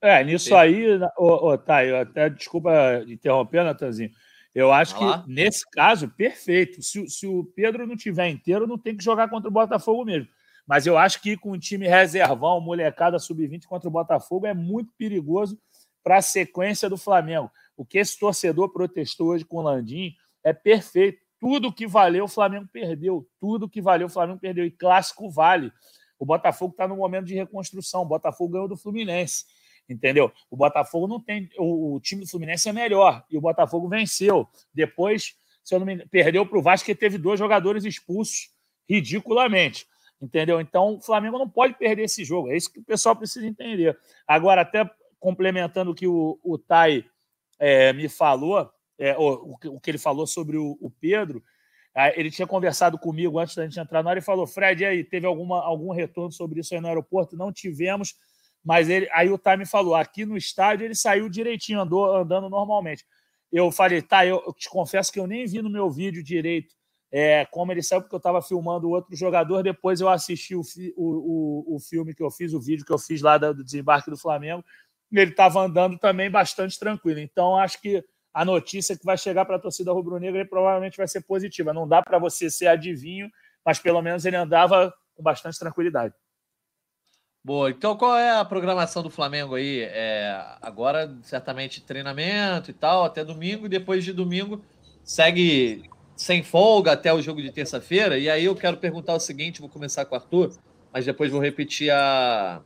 É, nisso aí, ô, ô, tá, eu até desculpa interromper, Natanzinho. Eu acho que nesse caso, perfeito. Se, se o Pedro não tiver inteiro, não tem que jogar contra o Botafogo mesmo. Mas eu acho que com o time reservão, molecada sub-20 contra o Botafogo, é muito perigoso para a sequência do Flamengo. O que esse torcedor protestou hoje com o Landim é perfeito. Tudo que valeu, o Flamengo perdeu. Tudo que valeu, o Flamengo perdeu. E clássico vale. O Botafogo está no momento de reconstrução. O Botafogo ganhou do Fluminense. Entendeu? O Botafogo não tem. O, time do Fluminense é melhor. E o Botafogo venceu. Depois, se eu não me perdeu para o Vasco, que teve dois jogadores expulsos ridiculamente. Entendeu? Então, o Flamengo não pode perder esse jogo. É isso que o pessoal precisa entender. Agora, até complementando o que o, o Thay é, me falou, é, o, o, que ele falou sobre o, o Pedro, é, ele tinha conversado comigo antes da gente entrar na hora e falou: Fred, e aí, teve alguma, algum retorno sobre isso aí no aeroporto? Não tivemos, mas ele, aí o Thay me falou: aqui no estádio ele saiu direitinho, andou andando normalmente. Eu falei: tá, eu, te confesso que eu nem vi no meu vídeo direito é, como ele saiu, porque eu estava filmando outro jogador. Depois eu assisti o, o, o, o, filme que eu fiz, o vídeo que eu fiz lá do desembarque do Flamengo. Ele estava andando também bastante tranquilo. Então, acho que a notícia que vai chegar para a torcida rubro-negra provavelmente vai ser positiva. Não dá para você ser adivinho, mas pelo menos ele andava com bastante tranquilidade. Boa. Então, qual é a programação do Flamengo aí? É, agora, certamente, treinamento e tal, até domingo, e depois de domingo segue sem folga até o jogo de terça-feira. E aí eu quero perguntar o seguinte: vou começar com o Arthur, mas depois vou repetir a,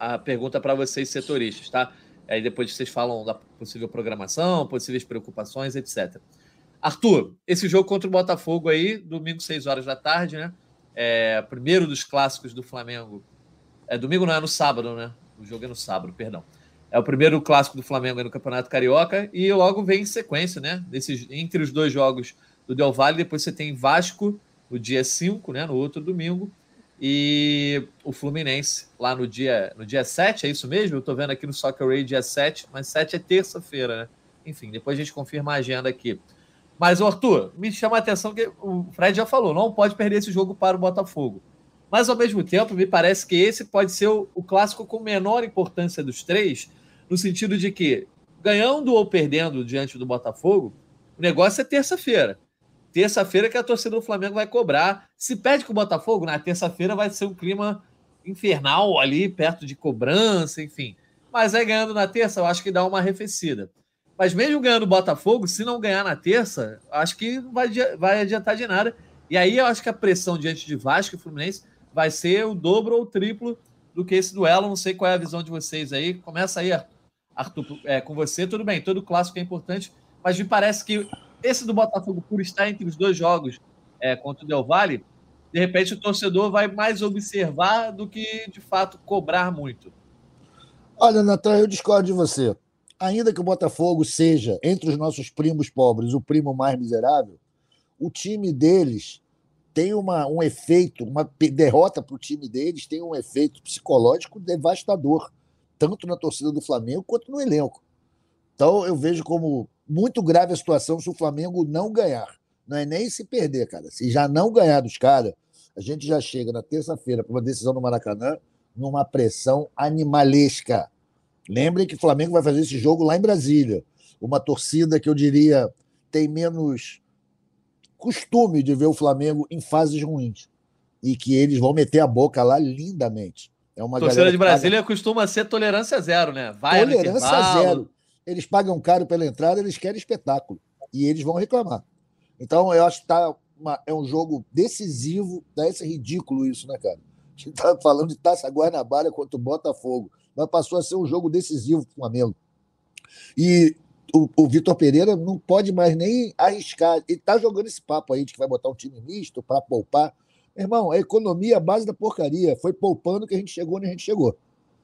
a pergunta para vocês, setoristas, tá? Aí depois vocês falam da possível programação, possíveis preocupações, etc. Arthur, esse jogo contra o Botafogo aí, domingo, 6 horas da tarde, né? É, primeiro dos clássicos do Flamengo. É domingo, não é no sábado, né? O jogo é no sábado, perdão. É o primeiro clássico do Flamengo no Campeonato Carioca e logo vem em sequência, né? Desses, entre os dois jogos do Del Valle, depois você tem Vasco no dia 5, né? No outro domingo. E o Fluminense lá no dia, no dia 7, é isso mesmo? Eu tô vendo aqui no Soccer Ray dia 7, mas 7 é terça-feira, né? Enfim, depois a gente confirma a agenda aqui. Mas, Arthur, me chama a atenção que o Fred já falou, não pode perder esse jogo para o Botafogo. Mas, ao mesmo tempo, me parece que esse pode ser o, o clássico com menor importância dos três, no sentido de que, ganhando ou perdendo diante do Botafogo, o negócio é terça-feira. Terça-feira que a torcida do Flamengo vai cobrar. Se perde com o Botafogo, na terça-feira vai ser um clima infernal ali, perto de cobrança, enfim. Mas aí ganhando na terça, eu acho que dá uma arrefecida. Mas mesmo ganhando o Botafogo, se não ganhar na terça, acho que não vai, vai adiantar de nada. E aí eu acho que a pressão diante de Vasco e Fluminense vai ser o dobro ou o triplo do que esse duelo. Não sei qual é a visão de vocês aí. Começa aí. Arthur, é, com você, tudo bem, todo clássico é importante, mas me parece que esse do Botafogo, por estar entre os dois jogos é, contra o Del Valle, de repente o torcedor vai mais observar do que, de fato, cobrar muito. Olha, Natan, eu discordo de você. Ainda que o Botafogo seja, entre os nossos primos pobres, o primo mais miserável, o time deles tem uma, um efeito, uma derrota para o time deles tem um efeito psicológico devastador tanto na torcida do Flamengo quanto no elenco. Então eu vejo como muito grave a situação se o Flamengo não ganhar. Não é nem se perder, cara. Se já não ganhar dos caras, a gente já chega na terça-feira para uma decisão no Maracanã numa pressão animalesca. Lembrem que o Flamengo vai fazer esse jogo lá em Brasília. Uma torcida que eu diria tem menos costume de ver o Flamengo em fases ruins. E que eles vão meter a boca lá lindamente. É uma Torcida de Brasília paga... costuma ser tolerância zero, né? Vai tolerância zero. Eles pagam caro pela entrada, eles querem espetáculo. E eles vão reclamar. Então, eu acho que tá uma... é um jogo decisivo. Deve ridículo isso, né, cara? A gente tá falando de Taça Guanabara contra o Botafogo. Mas passou a ser um jogo decisivo para o Flamengo. E o, o Vitor Pereira não pode mais nem arriscar. Ele está jogando esse papo aí de que vai botar um time misto para poupar. Irmão, a economia é a base da porcaria. Foi poupando que a gente chegou onde a gente chegou.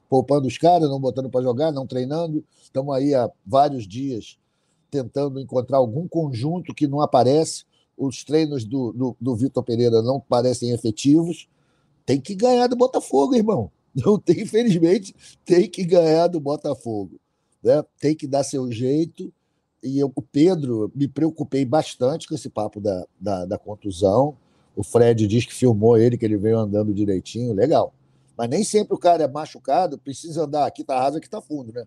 Poupando os caras, não botando para jogar, não treinando. Estamos aí há vários dias tentando encontrar algum conjunto que não aparece. Os treinos do, do, do Vitor Pereira não parecem efetivos. Tem que ganhar do Botafogo, irmão. <laughs> Não tem, infelizmente, tem que ganhar do Botafogo. Né? Tem que dar seu jeito. E eu, o Pedro, me preocupei bastante com esse papo da, da, da contusão o Fred diz que filmou ele, que ele veio andando direitinho, legal. Mas nem sempre o cara é machucado, precisa andar. Aqui tá raso, aqui tá fundo, né?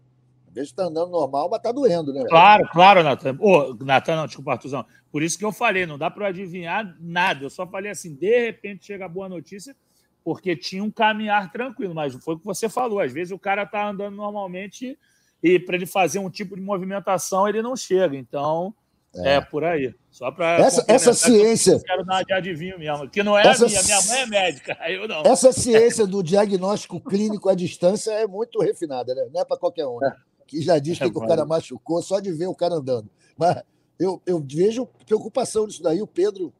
Às vezes tá andando normal, mas tá doendo, né? Claro, claro, Natan. Ô, Natan, não, desculpa, Artuzão. Por isso que eu falei, não dá para adivinhar nada. Eu só falei assim, de repente chega a boa notícia, porque tinha um caminhar tranquilo, mas foi o que você falou. Às vezes o cara tá andando normalmente e para ele fazer um tipo de movimentação ele não chega. Então, é, é por aí. Só para. Essa, essa ciência. Eu quero dar de adivinho mesmo. Que não é essa, a minha. Minha mãe é médica. <laughs> Eu não. Essa ciência do diagnóstico clínico à distância é muito refinada, né? Não é para qualquer um. Né? Que já diz que, é, que o cara machucou só de ver o cara andando. Mas eu, eu vejo preocupação nisso daí. O Pedro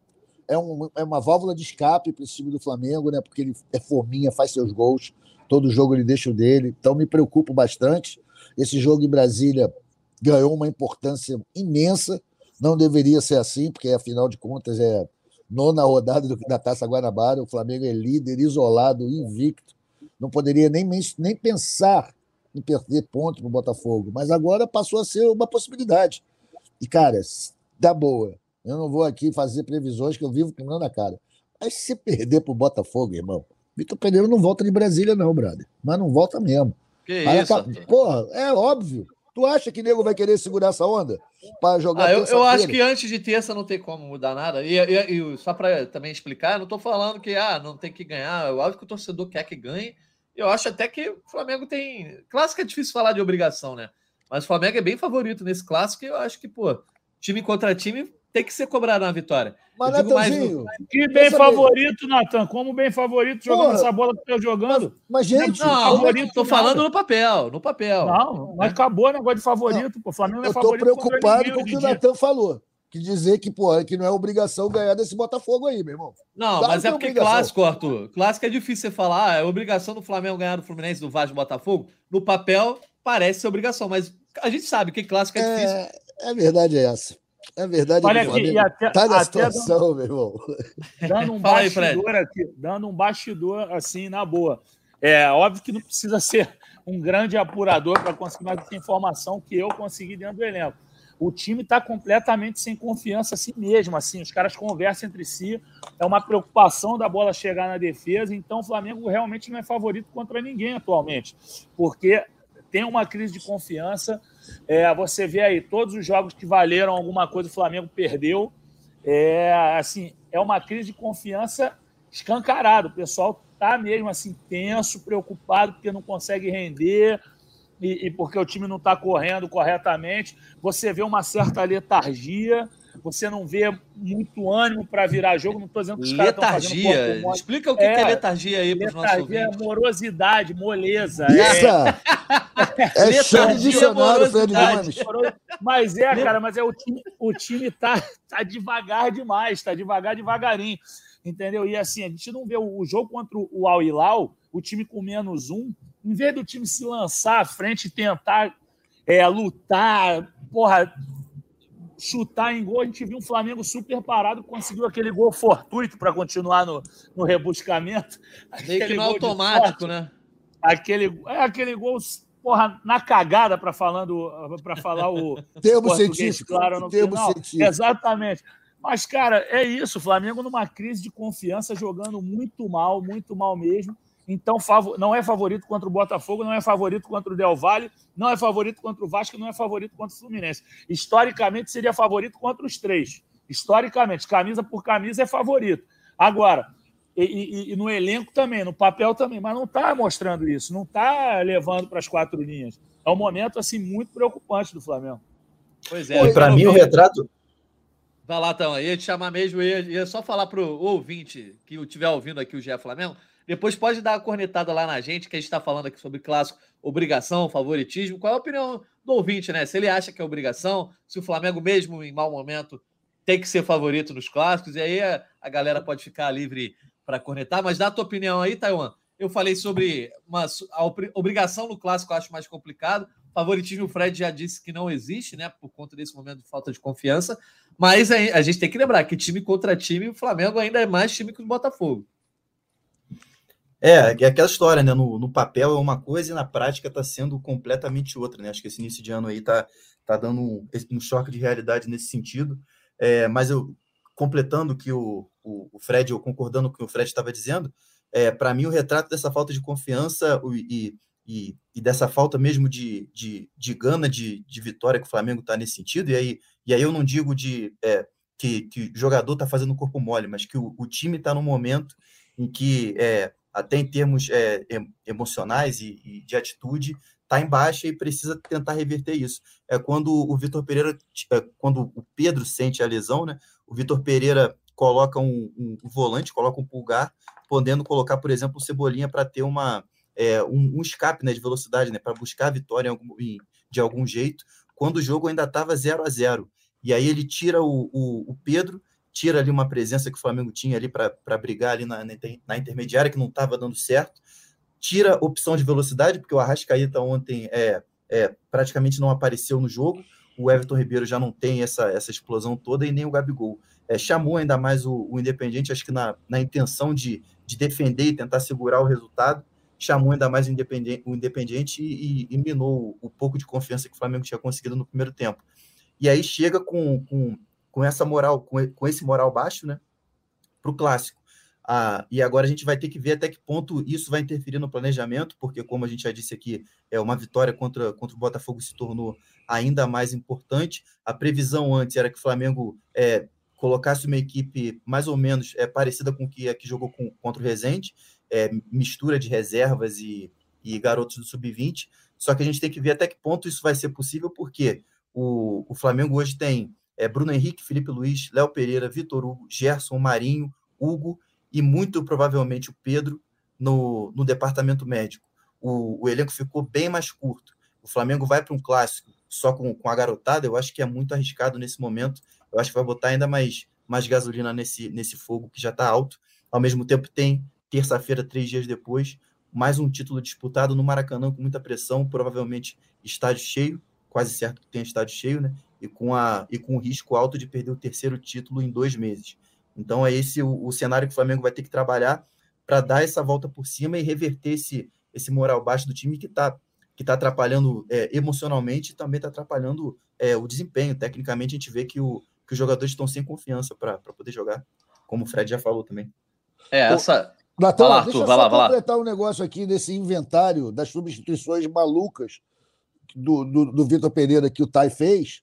é, um, é uma válvula de escape para esse time do Flamengo, né? Porque ele é forminha, faz seus gols. Todo jogo ele deixa o dele. Então me preocupo bastante. Esse jogo em Brasília ganhou uma importância imensa não deveria ser assim, porque afinal de contas é nona rodada do, da Taça Guanabara, o Flamengo é líder, isolado, invicto. Não poderia nem, nem pensar em perder ponto para o Botafogo, mas agora passou a ser uma possibilidade. E, cara, dá boa. Eu não vou aqui fazer previsões que eu vivo queimando a cara. Mas se perder para o Botafogo, irmão, Vitor Pereira não volta de Brasília, não, brother. Mas não volta mesmo. Que isso? Porra, é óbvio. Tu acha que nego vai querer segurar essa onda? Para jogar ah, eu, eu, acho que antes de terça não tem como mudar nada. E, e, e só para também explicar, não estou falando que ah, não tem que ganhar. Eu acho que o torcedor quer que ganhe Eu acho até que o Flamengo tem. Clássico é difícil falar de obrigação, né? Mas o Flamengo é bem favorito nesse clássico e eu acho que, pô, time contra time tem que ser cobrado na vitória. Mas, Natanzinho, mais... Que bem favorito, Natan. Como bem favorito jogando Porra, essa bola que tá jogando. Mas, mas gente, não, favorito, tô falando no papel, no papel. Não, mas acabou o negócio de favorito. Não, pô. Flamengo é favorito. Eu tô preocupado com o que o Natan falou. Que dizer que, pô, que não é obrigação ganhar desse Botafogo aí, meu irmão. Não, claro mas é, é porque obrigação. clássico, Arthur. Clássico é difícil você falar. Ah, é obrigação do Flamengo ganhar do Fluminense, do Vasco, do Botafogo. No papel, parece ser obrigação, mas a gente sabe que clássico é difícil. É, é verdade é essa. É verdade, Olha aqui, e até, tá na situação, dando, meu irmão. Dando um bastidor aí, aqui, dando um bastidor assim, na boa. É óbvio que não precisa <laughs> ser um grande apurador para conseguir mais essa informação que eu consegui dentro do elenco. O time está completamente sem confiança assim mesmo, assim, os caras conversam entre si, é uma preocupação da bola chegar na defesa, então o Flamengo realmente não é favorito contra ninguém atualmente, porque tem uma crise de confiança. É, você vê aí todos os jogos que valeram alguma coisa, o Flamengo perdeu. É assim, é uma crise de confiança escancarada. O pessoal tá mesmo assim tenso, preocupado porque não consegue render e, e porque o time não está correndo corretamente. Você vê uma certa letargia você não vê muito ânimo para virar jogo. Não estou dizendo que os caras estão fazendo Letargia. Explica o que é, é letargia aí para os nossos Letargia é morosidade, moleza. Isso! É, é <laughs> show de dicionário, Fred Mas é, cara, mas é o time, o time tá, tá devagar demais, tá devagar, devagarinho. Entendeu? E assim, a gente não vê o, o jogo contra o Al Hilal, o time com menos um, em vez do time se lançar à frente e tentar é, lutar, porra, chutar em gol, a gente viu um Flamengo super parado, conseguiu aquele gol fortuito para continuar no, no rebuscamento. Meio que no automático, né? Aquele, é aquele gol porra, na cagada para falando para falar o <laughs> termo científico, claro no termo final. Científico. Exatamente. Mas cara, é isso, o Flamengo numa crise de confiança, jogando muito mal, muito mal mesmo. Então, não é favorito contra o Botafogo, não é favorito contra o Del Valle, não é favorito contra o Vasco, não é favorito contra o Fluminense. Historicamente, seria favorito contra os três. Historicamente, camisa por camisa é favorito. Agora, e, e, e no elenco também, no papel também, mas não está mostrando isso, não está levando para as quatro linhas. É um momento assim muito preocupante do Flamengo. Pois é. E para mim, o retrato. Vai lá, então. Ia te chamar mesmo, ia, ia só falar para o ouvinte que estiver ouvindo aqui o GE Flamengo depois pode dar uma cornetada lá na gente, que a gente está falando aqui sobre clássico, obrigação, favoritismo. Qual é a opinião do ouvinte, né? Se ele acha que é obrigação, se o Flamengo, mesmo em mau momento, tem que ser favorito nos clássicos, e aí a, a galera pode ficar livre para cornetar. Mas dá a tua opinião aí, Taiwan. Eu falei sobre uma, a obrigação no clássico, eu acho mais complicado. Favoritismo, o Fred já disse que não existe, né? Por conta desse momento de falta de confiança. Mas a, a gente tem que lembrar que time contra time, o Flamengo ainda é mais time que o Botafogo. É, é aquela história, né? No, no papel é uma coisa e na prática está sendo completamente outra, né? Acho que esse início de ano aí tá, tá dando um, um choque de realidade nesse sentido. É, mas eu, completando que o, o, o Fred, eu concordando com o que o Fred estava dizendo, é, para mim o retrato dessa falta de confiança e, e, e dessa falta mesmo de, de, de gana de, de vitória que o Flamengo está nesse sentido, e aí, e aí eu não digo de é, que, que o jogador está fazendo corpo mole, mas que o, o time está no momento em que é, até em termos é, emocionais e, e, de atitude, está em baixa e precisa tentar reverter isso. É quando o Vitor Pereira, é, quando o Pedro sente a lesão, né? O Vitor Pereira coloca um, um, volante, coloca um pulgar, podendo colocar, por exemplo, o Cebolinha para ter uma, é, um, um, escape né, de velocidade, né? Para buscar a vitória em algum, em, de algum jeito, quando o jogo ainda estava 0 a 0 E aí ele tira o, o, o Pedro tira ali uma presença que o Flamengo tinha ali para brigar ali na, na intermediária, que não estava dando certo, tira opção de velocidade, porque o Arrascaíta ontem é, é, praticamente não apareceu no jogo, o Everton Ribeiro já não tem essa, essa explosão toda e nem o Gabigol. É, chamou ainda mais o, o Independiente, acho que na, na intenção de, de defender e tentar segurar o resultado, chamou ainda mais o Independiente, o Independiente e, e, e minou o, o pouco de confiança que o Flamengo tinha conseguido no primeiro tempo. E aí chega com, com com essa moral, com, esse moral baixo, né, para o clássico. Ah, e agora a gente vai ter que ver até que ponto isso vai interferir no planejamento, porque, como a gente já disse aqui, é uma vitória contra, contra o Botafogo se tornou ainda mais importante. A previsão antes era que o Flamengo é, colocasse uma equipe mais ou menos é, parecida com que a que jogou com, contra o Rezende, é, mistura de reservas e, e garotos do sub-20. Só que a gente tem que ver até que ponto isso vai ser possível, porque o, o Flamengo hoje tem é, Bruno Henrique, Felipe Luiz, Léo Pereira, Vitor Hugo, Gerson, Marinho, Hugo e muito provavelmente o Pedro no, no departamento médico. O, o elenco ficou bem mais curto. O Flamengo vai para um clássico só com, com a garotada, eu acho que é muito arriscado nesse momento. Eu acho que vai botar ainda mais, mais gasolina nesse, nesse fogo que já está alto. Ao mesmo tempo, tem terça-feira, três dias depois, mais um título disputado no Maracanã com muita pressão, provavelmente estádio cheio, quase certo que tem estádio cheio, né? E com, a, e com o risco alto de perder o terceiro título em dois meses. Então é esse o, o cenário que o Flamengo vai ter que trabalhar para dar essa volta por cima e reverter esse, esse moral baixo do time que está que está atrapalhando é, emocionalmente e também está atrapalhando é, o desempenho. Tecnicamente, a gente vê que, o, que os jogadores estão sem confiança para poder jogar, como o Fred já falou também. É, essa. Natan, lá, deixa eu vai só lá, completar um negócio aqui nesse inventário das substituições malucas do, do, do Vitor Pereira que o Tai fez.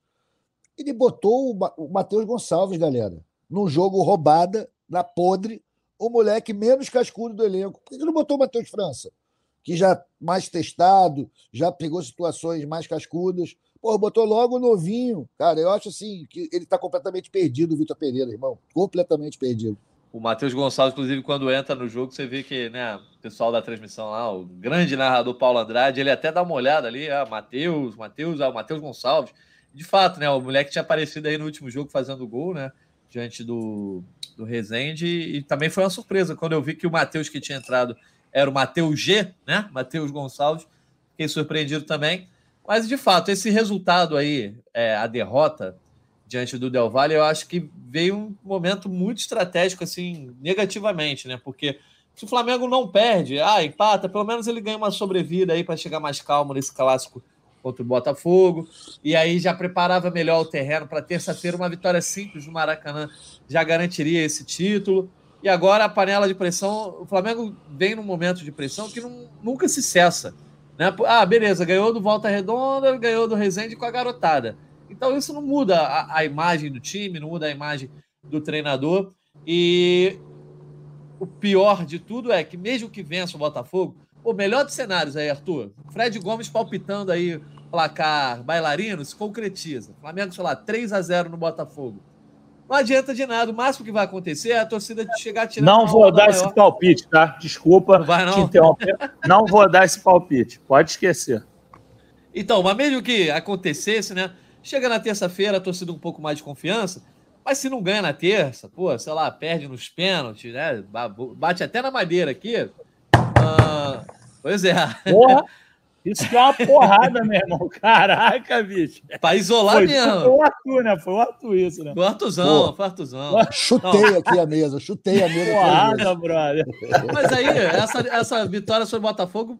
Ele botou o, Matheus Gonçalves, galera, num jogo roubada, na podre, o moleque menos cascudo do elenco. Por que não botou o Matheus França? que já mais testado, já pegou situações mais cascudas. Pô, botou logo o novinho. Cara, eu acho assim que ele está completamente perdido, o Vitor Pereira, irmão. Completamente perdido. O Matheus Gonçalves, inclusive, quando entra no jogo, você vê que né, o pessoal da transmissão lá, o grande narrador Paulo Andrade, ele até dá uma olhada ali, ah, Matheus, Matheus, ah, Matheus Gonçalves. De fato, né? O moleque tinha aparecido aí no último jogo fazendo gol, né? Diante do, do Rezende. E também foi uma surpresa quando eu vi que o Matheus que tinha entrado era o Matheus G, né? Matheus Gonçalves. Fiquei surpreendido também. Mas, de fato, esse resultado aí, é, a derrota diante do Del Valle, eu acho que veio um momento muito estratégico, assim, negativamente, né? Porque se o Flamengo não perde, ah, empata, pelo menos ele ganha uma sobrevida aí para chegar mais calmo nesse clássico contra o Botafogo. E aí já preparava melhor o terreno para terça-feira, uma vitória simples no Maracanã já garantiria esse título. E agora a panela de pressão, o Flamengo vem num momento de pressão que não, nunca se cessa. Né? Ah, beleza, ganhou do Volta Redonda, ganhou do Rezende com a garotada. Então isso não muda a, a imagem do time, não muda a imagem do treinador. E o pior de tudo é que mesmo que vença o Botafogo, o melhor dos cenários aí, Arthur, Fred Gomes palpitando aí placar bailarino se concretiza. Flamengo, sei lá, 3 a 0 no Botafogo. Não adianta de nada. O máximo que vai acontecer é a torcida chegar tirando. Não vou dar esse palpite, tá? Desculpa não vai, não. te interromper. Não vou dar esse palpite. Pode esquecer. Então, mas mesmo que acontecesse, né? Chega na terça-feira, a torcida um pouco mais de confiança. Mas se não ganha na terça, pô, sei lá, perde nos pênaltis, né? Bate até na madeira aqui. Ah, pois é. Porra. <laughs> Isso que é uma porrada, meu irmão. Caraca, bicho. Pra isolar foi, mesmo. Foi o Arthur, né? Foi o Arthur isso, né? Foi o Arthurzão, foi o Arthurzão. Chutei aqui a mesa, chutei a mesa. Porrada, brother. Mas aí, essa, essa vitória sobre o Botafogo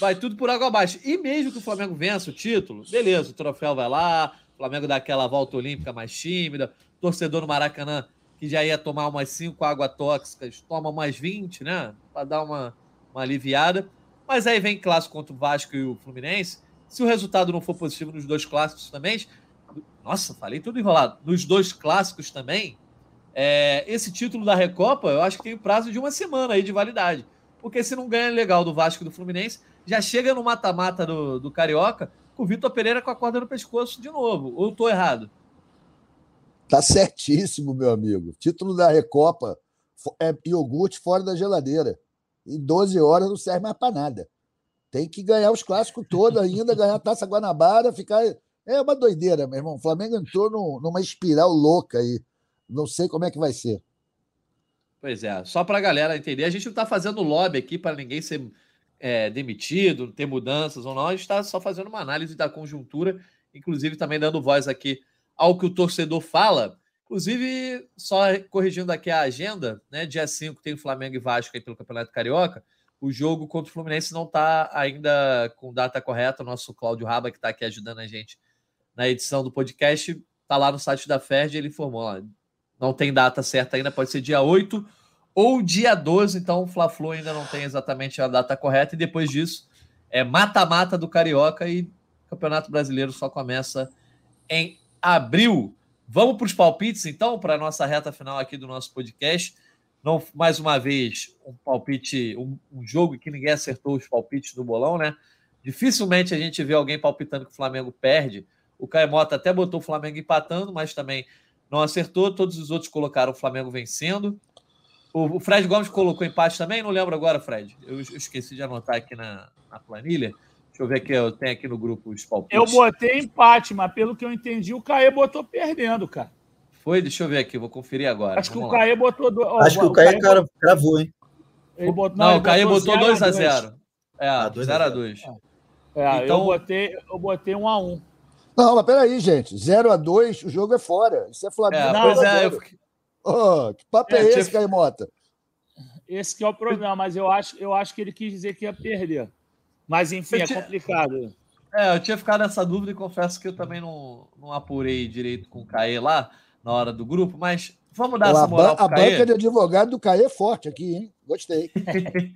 vai tudo por água abaixo. E mesmo que o Flamengo vença o título, beleza, o troféu vai lá, o Flamengo dá aquela volta olímpica mais tímida, torcedor no Maracanã que já ia tomar umas 5 águas tóxicas, toma mais 20, né? Para dar uma, uma aliviada. Mas aí vem clássico contra o Vasco e o Fluminense. Se o resultado não for positivo nos dois clássicos também, nossa, falei tudo enrolado. Nos dois clássicos também, é, esse título da Recopa, eu acho que tem prazo de uma semana aí de validade. Porque se não ganha legal do Vasco e do Fluminense, já chega no mata-mata do, do Carioca com o Vitor Pereira com a corda no pescoço de novo. Ou tô errado? Tá certíssimo, meu amigo. Título da Recopa é iogurte fora da geladeira em 12 horas não serve mais para nada. Tem que ganhar os clássicos todos ainda, ganhar a Taça Guanabara, ficar. É uma doideira, meu irmão. O Flamengo entrou no, numa espiral louca aí. Não sei como é que vai ser. Pois é, só para a galera entender, a gente não está fazendo lobby aqui para ninguém ser é, demitido, ter mudanças ou não, a gente está só fazendo uma análise da conjuntura, inclusive também dando voz aqui ao que o torcedor fala Inclusive, só corrigindo aqui a agenda, né? Dia 5 tem o Flamengo e Vasco aí pelo Campeonato Carioca. O jogo contra o Fluminense não está ainda com data correta. O nosso Cláudio Raba, que está aqui ajudando a gente na edição do podcast, está lá no site da FERJ ele informou. Não tem data certa ainda, pode ser dia 8 ou dia 12, então o Fla-Flu ainda não tem exatamente a data correta. E depois disso, é mata-mata do Carioca e o Campeonato Brasileiro só começa em abril. Vamos para os palpites, então, para a nossa reta final aqui do nosso podcast. Não, mais uma vez, um palpite, um, um jogo que ninguém acertou os palpites do bolão, né? Dificilmente a gente vê alguém palpitando que o Flamengo perde. O Caemota até botou o Flamengo empatando, mas também não acertou. Todos os outros colocaram o Flamengo vencendo. O, Fred Gomes colocou empate também? Não lembro agora, Fred. Eu, eu esqueci de anotar aqui na, na, planilha. Deixa eu ver aqui, eu tenho aqui no grupo os palpites. Eu botei empate, mas pelo que eu entendi, o Caê botou perdendo, cara. Foi? Deixa eu ver aqui, vou conferir agora. Acho Vamos que o Caê botou. Do... Acho que o Caê, Caê cravou, hein? Botou... Não, não, o Caê botou 2x0. É, 0x2. É, é, então... eu, botei, eu botei 1x1. Um não, mas peraí, gente. 0x2, o jogo é fora. Isso é Flamengo. É, não, é, eu... oh, que papo é, é esse, tinha... Caimota? Esse que é o problema, mas eu acho, eu acho que ele quis dizer que ia perder. Mas, enfim, é complicado. É, eu tinha ficado nessa dúvida e confesso que eu também não, não apurei direito com o Caê lá na hora do grupo, mas vamos dar essa moral A banca de advogado do Caê é forte aqui, hein? Gostei. <laughs>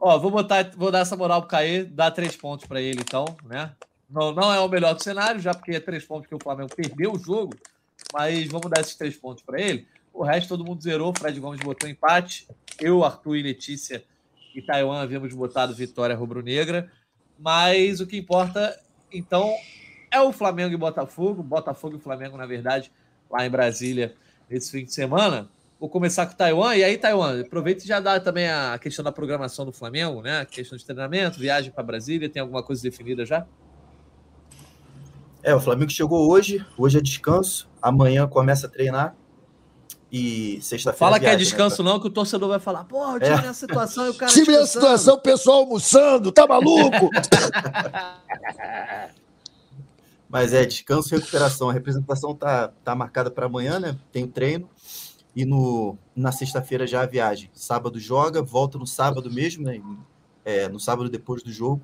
Ó, vou botar, vou dar essa moral pro Caê, dar três pontos para ele, então, né? Não, não é o melhor do cenário, já porque é três pontos que o Flamengo perdeu o jogo, mas vamos dar esses três pontos para ele. O resto todo mundo zerou. Fred Gomes botou empate. Eu, Arthur e Letícia e Taiwan havíamos botado vitória rubro-negra. Mas o que importa, então, é o Flamengo e Botafogo. Botafogo e Flamengo, na verdade, lá em Brasília, nesse fim de semana. Vou começar com Taiwan. E aí, Taiwan, aproveita e já dá também a questão da programação do Flamengo, né? A questão de treinamento, viagem para Brasília. Tem alguma coisa definida já? É, o Flamengo chegou hoje. Hoje é descanso. Amanhã começa a treinar. E sexta-feira. Fala que é né, descanso, né? não, que o torcedor vai falar, pô, o time é. nessa situação e o cara. Time nessa situação, o pessoal almoçando, tá maluco? <laughs> Mas é descanso e recuperação. A representação tá, tá marcada para amanhã, né? Tem o treino. E no, na sexta-feira já a viagem. Sábado joga, volta no sábado mesmo, né? É, no sábado depois do jogo.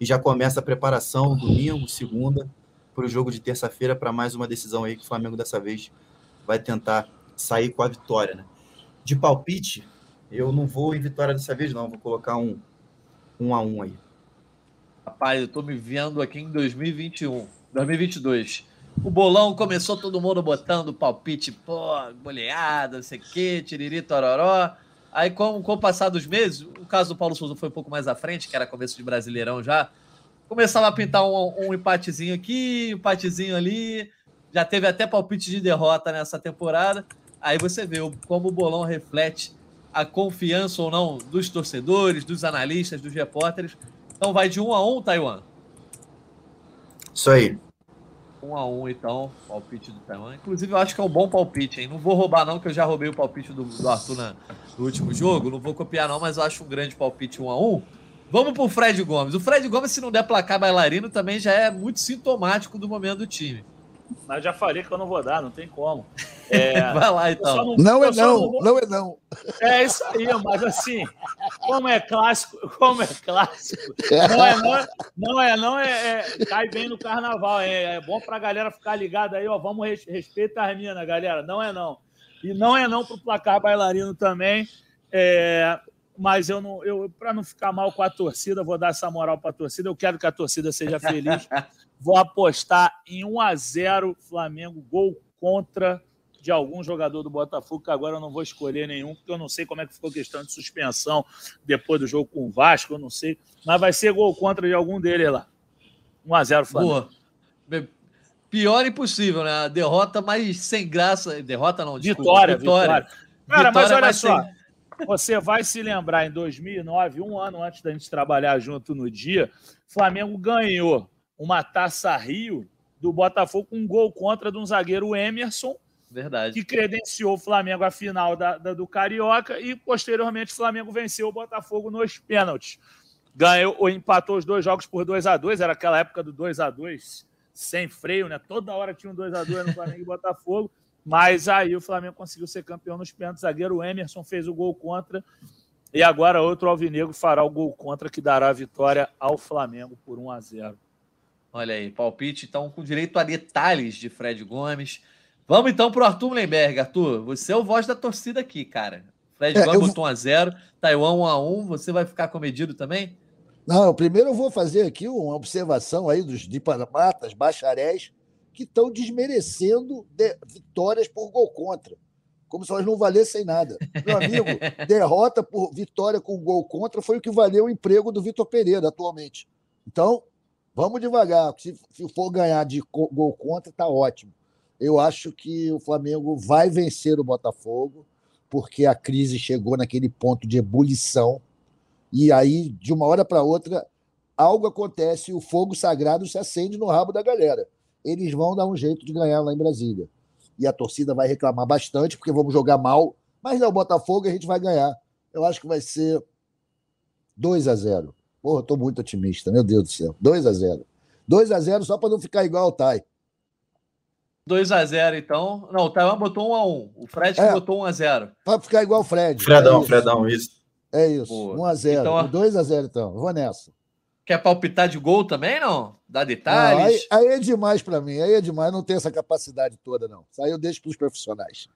E já começa a preparação, domingo, segunda, para o jogo de terça-feira, para mais uma decisão aí que o Flamengo dessa vez vai tentar sair com a vitória, né? De palpite, eu não vou em vitória dessa vez, não. Vou colocar um, um a um aí. Rapaz, eu tô me vendo aqui em 2021, 2022. O bolão começou todo mundo botando palpite, pô, goleada, não sei o quê, tiriri, tororó. Aí, com, com o passar dos meses, o caso do Paulo Souza foi um pouco mais à frente, que era começo de Brasileirão já. Começava a pintar um, um empatezinho aqui, um empatezinho ali. Já teve até palpite de derrota nessa temporada. Aí você vê como o bolão reflete a confiança ou não dos torcedores, dos analistas, dos repórteres. Então vai de um a um, Taiwan. Isso aí. Um a um, então, palpite do Taiwan. Inclusive, eu acho que é um bom palpite, hein? Não vou roubar, não, que eu já roubei o palpite do, do Arthur na, no último jogo. Não vou copiar, não, mas eu acho um grande palpite um a um. Vamos pro Fred Gomes. O Fred Gomes, se não der placar bailarino, também já é muito sintomático do momento do time. Mas já falei que eu não vou dar, não tem como. <laughs> É, Vai lá, então. Não, não é não, não, vou... não, é não. É isso aí, mas assim, como é clássico, como é clássico, não é não, não é, não é, é cai bem no carnaval, é, é bom pra galera ficar ligada aí, ó, vamos res, respeitar a mina, galera, não é não. E não é não pro placar bailarino também, é, mas eu não, eu para não ficar mal com a torcida, vou dar essa moral para a torcida. Eu quero que a torcida seja feliz. Vou apostar em 1 a 0 Flamengo, gol contra de algum jogador do Botafogo, que agora eu não vou escolher nenhum, porque eu não sei como é que ficou a questão de suspensão depois do jogo com o Vasco, eu não sei. Mas vai ser gol contra de algum deles lá. 1 a 0 Flamengo. Boa. Pior impossível, né? A derrota mais sem graça. Derrota não, desculpa. Vitória, vitória. vitória. Cara, vitória mas olha só. Sem... Você vai se lembrar, em 2009, um ano antes da gente trabalhar junto no dia, Flamengo ganhou uma taça Rio do Botafogo com um gol contra de um zagueiro Emerson. Verdade. Que credenciou o Flamengo à final da, da, do Carioca e, posteriormente, o Flamengo venceu o Botafogo nos pênaltis. Ganhou ou empatou os dois jogos por 2 a 2 Era aquela época do 2 a 2 sem freio, né? Toda hora tinha um 2 a 2 no Flamengo e Botafogo. Mas aí o Flamengo conseguiu ser campeão nos pênaltis. Zagueiro Emerson fez o gol contra. E agora outro Alvinegro fará o gol contra que dará a vitória ao Flamengo por 1 a 0. Olha aí, palpite então com direito a detalhes de Fred Gomes. Vamos então para o Arthur Lemberg. Arthur, você é o voz da torcida aqui, cara. Fred é, Gomes eu... botou 1 a 0 Taiwan 1 a 1 Você vai ficar comedido também? Não, primeiro eu vou fazer aqui uma observação aí dos diplomatas, bacharéis, que estão desmerecendo de vitórias por gol contra. como se elas não valessem nada. Meu amigo, <laughs> derrota por vitória com gol contra foi o que valeu o emprego do Vitor Pereira atualmente. Então, vamos devagar. Se, for ganhar de gol contra, tá ótimo. Eu acho que o Flamengo vai vencer o Botafogo, porque a crise chegou naquele ponto de ebulição. E aí, de uma hora para outra, algo acontece e o fogo sagrado se acende no rabo da galera. Eles vão dar um jeito de ganhar lá em Brasília e a torcida vai reclamar bastante, porque vamos jogar mal, mas é o Botafogo a gente vai ganhar. Eu acho que vai ser 2 a 0 Porra, estou muito otimista, meu Deus do céu. 2 a 0 2 a 0 só para não ficar igual ao Tai. 2 a 0 então. Não, o Taiwan botou 1 a 1 O Fred é, botou 1 a 0 Para ficar igual o Fred. Fredão, é Fredão, isso. É isso. Boa. 1 a 0 então, 2 a 0 então. Vou nessa. Quer palpitar de gol também, não? Dá detalhes? Não, aí, aí, é demais para mim, aí é demais, não tem essa capacidade toda, não. Isso aí eu deixo para os profissionais.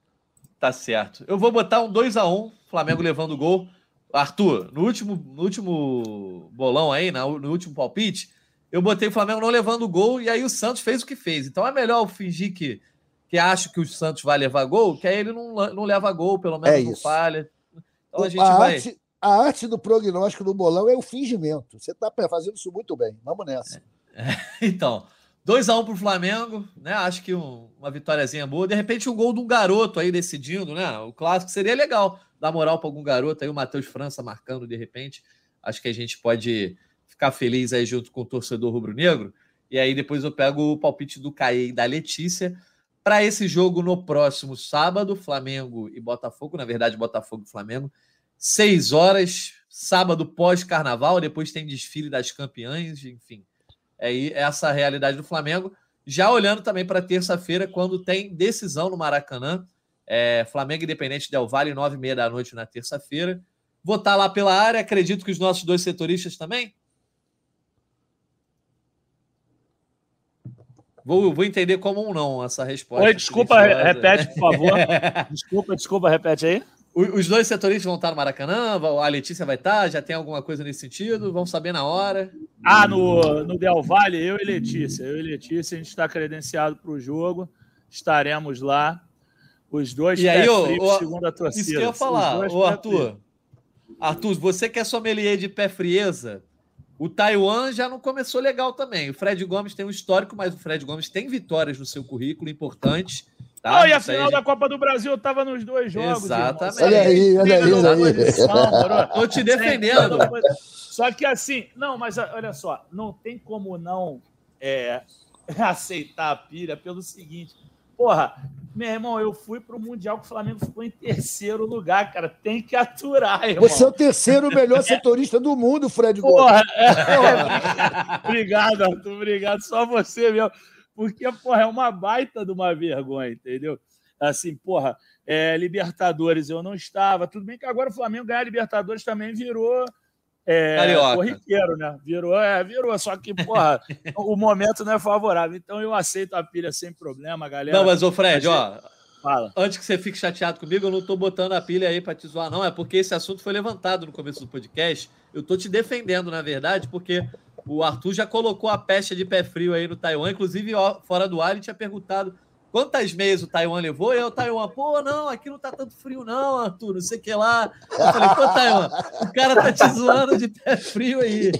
Tá certo. Eu vou botar um 2 a 1 Flamengo levando o gol. Arthur, no último, no último bolão aí, no último palpite, eu botei o Flamengo não levando o gol e aí o Santos fez o que fez. Então é melhor eu fingir que, que acho que o Santos vai levar gol, que aí ele não, não leva gol, pelo menos é não falha. Então a gente a vai. Arte, a arte do prognóstico do bolão é o fingimento. Você está fazendo isso muito bem. Vamos nessa. É. <laughs> Então, 2x1 um para o Flamengo, né? Acho que um, uma vitóriazinha boa. De repente, um gol de um garoto aí decidindo, né? O clássico seria legal dar moral para algum garoto aí, o Matheus França marcando de repente. Acho que a gente pode ficar feliz aí junto com o torcedor rubro-negro. E aí depois eu pego o palpite do Caê e da Letícia para esse jogo no próximo sábado, Flamengo e Botafogo, na verdade, Botafogo e Flamengo. Seis horas, sábado pós-carnaval, depois tem desfile das campeãs, enfim. É essa a realidade do Flamengo. Já olhando também para terça-feira, quando tem decisão no Maracanã, é, Flamengo Independente Del Vale, nove e meia da noite na terça-feira. Vou estar lá pela área, acredito que os nossos dois setoristas também. Vou, vou entender como um não essa resposta. Oi, desculpa, repete, por favor. <laughs> desculpa, desculpa, repete aí. Os dois setoristas vão estar no Maracanã, a Letícia vai estar, já tem alguma coisa nesse sentido? Vamos saber na hora. Ah, no, no Del Valle, eu e Letícia. Eu e Letícia, a gente está credenciado para o jogo, estaremos lá. Os dois e aí, o, segundo a torcida. Isso que eu ia falar, ô, Arthur. Arthur, você que é sommelier de pé frieza, o Taiwan já não começou legal também. O Fred Gomes tem um histórico, mas o Fred Gomes tem vitórias no seu currículo importantes Tá? Oh, e a final aí, da Copa do Brasil eu tava nos dois jogos. Exatamente. Olha aí, olha aí, olha aí. <laughs> Tô te defendendo. Só que assim, não, mas olha só, não tem como não é, <laughs> aceitar a pilha pelo seguinte. Porra, meu irmão, eu fui para o Mundial que o Flamengo ficou em terceiro lugar, cara. Tem que aturar, irmão. Você é o terceiro melhor setorista do mundo, Fred Porra, é, <laughs> obrigado, Arthur. Obrigado. Só você, meu porque, porra, é uma baita de uma vergonha, entendeu? Assim, porra, é, Libertadores eu não estava. Tudo bem que agora o Flamengo ganhar Libertadores também virou é, corriqueiro, né? Virou, é, virou. Só que, porra, <laughs> o momento não é favorável. Então eu aceito a pilha sem problema, galera. Não, mas, ô Fred, ó. Fala. Antes que você fique chateado comigo, eu não tô botando a pilha aí para te zoar, não. É porque esse assunto foi levantado no começo do podcast. Eu tô te defendendo, na verdade, porque o Arthur já colocou a pecha de pé frio aí no Taiwan. Inclusive, fora do ar, ele tinha perguntado quantas meias o Taiwan levou. E aí o Taiwan, pô, não, aqui não tá tanto frio, não, Arthur, não sei o que lá. Eu falei, pô, Taiwan, o cara tá te zoando de pé frio aí.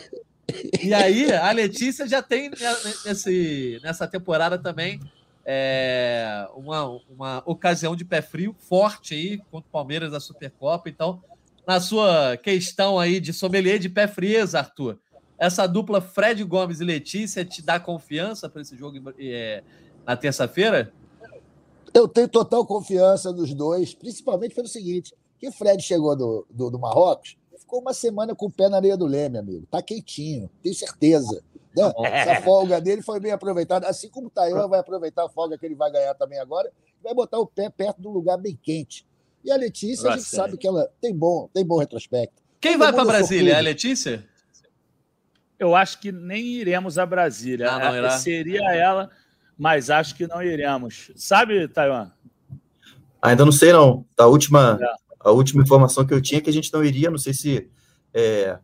E aí, a Letícia já tem nesse, nessa temporada também é, uma, uma ocasião de pé frio forte aí contra o Palmeiras da Supercopa. Então, na sua questão aí de sommelier de pé frieza, Arthur, essa dupla Fred Gomes e Letícia te dá confiança para esse jogo é, na terça-feira? Eu tenho total confiança nos dois, principalmente pelo seguinte: que o Fred chegou do, do, do, Marrocos, ficou uma semana com o pé na areia do Leme, amigo. Tá quentinho, tenho certeza. Né? Essa folga dele foi bem aproveitada, assim como o Taiwan vai aproveitar a folga que ele vai ganhar também agora, vai botar o pé perto de um lugar bem quente. E a Letícia, a gente sabe que ela tem bom, tem bom retrospecto. Quem Todo vai para Brasília? É a Letícia? eu acho que nem iremos a Brasília. Não, não é, Seria ela, mas acho que não iremos. Sabe, Taiwan? Ainda não sei, não. A última, é. a última informação que eu tinha é que a gente não iria, não sei se é,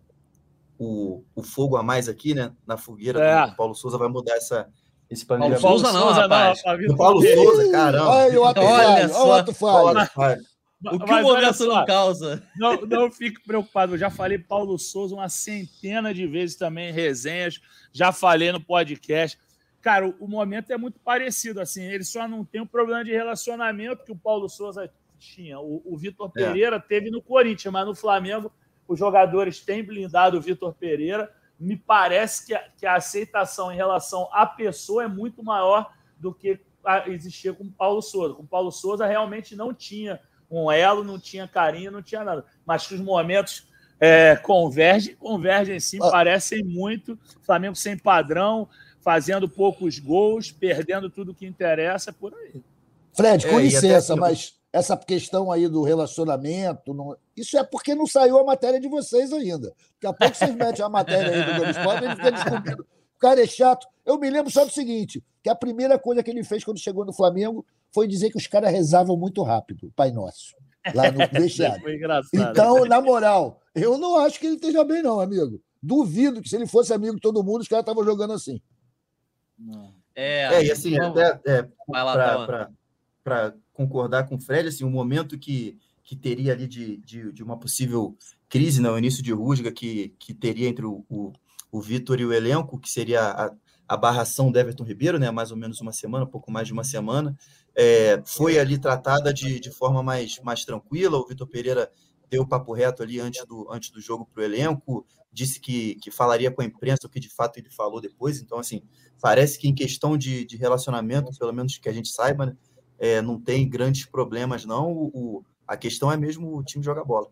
o, o fogo a mais aqui, né, na fogueira é. do Paulo Souza vai mudar essa, esse planejamento. Paulo Souza não, rapaz. Não, o Paulo Souza, caramba. Olha o falho, olha o ato falho. O que Mas, o momento não causa? Não, não fique preocupado. Eu já falei Paulo Souza uma centena de vezes também em resenhas. Já falei no podcast. Cara, o, o momento é muito parecido. assim. Ele só não tem um problema de relacionamento que o Paulo Souza tinha. O, o Vitor é. Pereira teve no Corinthians, mas no Flamengo os jogadores têm blindado o Vitor Pereira. Me parece que a, que a aceitação em relação à pessoa é muito maior do que existia com o Paulo Souza. Com o Paulo Souza realmente não tinha um elo, não tinha carinho, não tinha nada. Mas que os momentos é, convergem, convergem sim, ah. parecem muito. Flamengo sem padrão, fazendo poucos gols, perdendo tudo que interessa, por aí. Fred, com é, licença, até... mas essa questão aí do relacionamento, não... isso é porque não saiu a matéria de vocês ainda. Daqui a pouco vocês metem a matéria aí do Globo Esporte e fica descobrindo. O cara é chato. Eu me lembro só do seguinte, que a primeira coisa que ele fez quando chegou no Flamengo foi dizer que os caras rezavam muito rápido, o Pai Nosso, lá no <laughs> vestiário. foi engraçado. Então, na moral, eu não acho que ele esteja bem, não, amigo. Duvido que se ele fosse amigo de todo mundo, os caras estavam jogando assim. É, é e assim, até é, para concordar com o Fred, assim, o momento que, que teria ali de, de, de uma possível crise no né, início de rusga que, que teria entre o, o, o Vitor e o elenco, que seria a, a barração do Everton Ribeiro, né, mais ou menos uma semana, pouco mais de uma semana, é, foi ali tratada de, de forma mais, mais tranquila. O Vitor Pereira deu papo reto ali antes do, antes do jogo para o elenco, disse que, que falaria com a imprensa, o que de fato ele falou depois. Então, assim, parece que em questão de, de relacionamento, pelo menos que a gente saiba, né, é, não tem grandes problemas, não. O, a questão é mesmo o time jogar bola.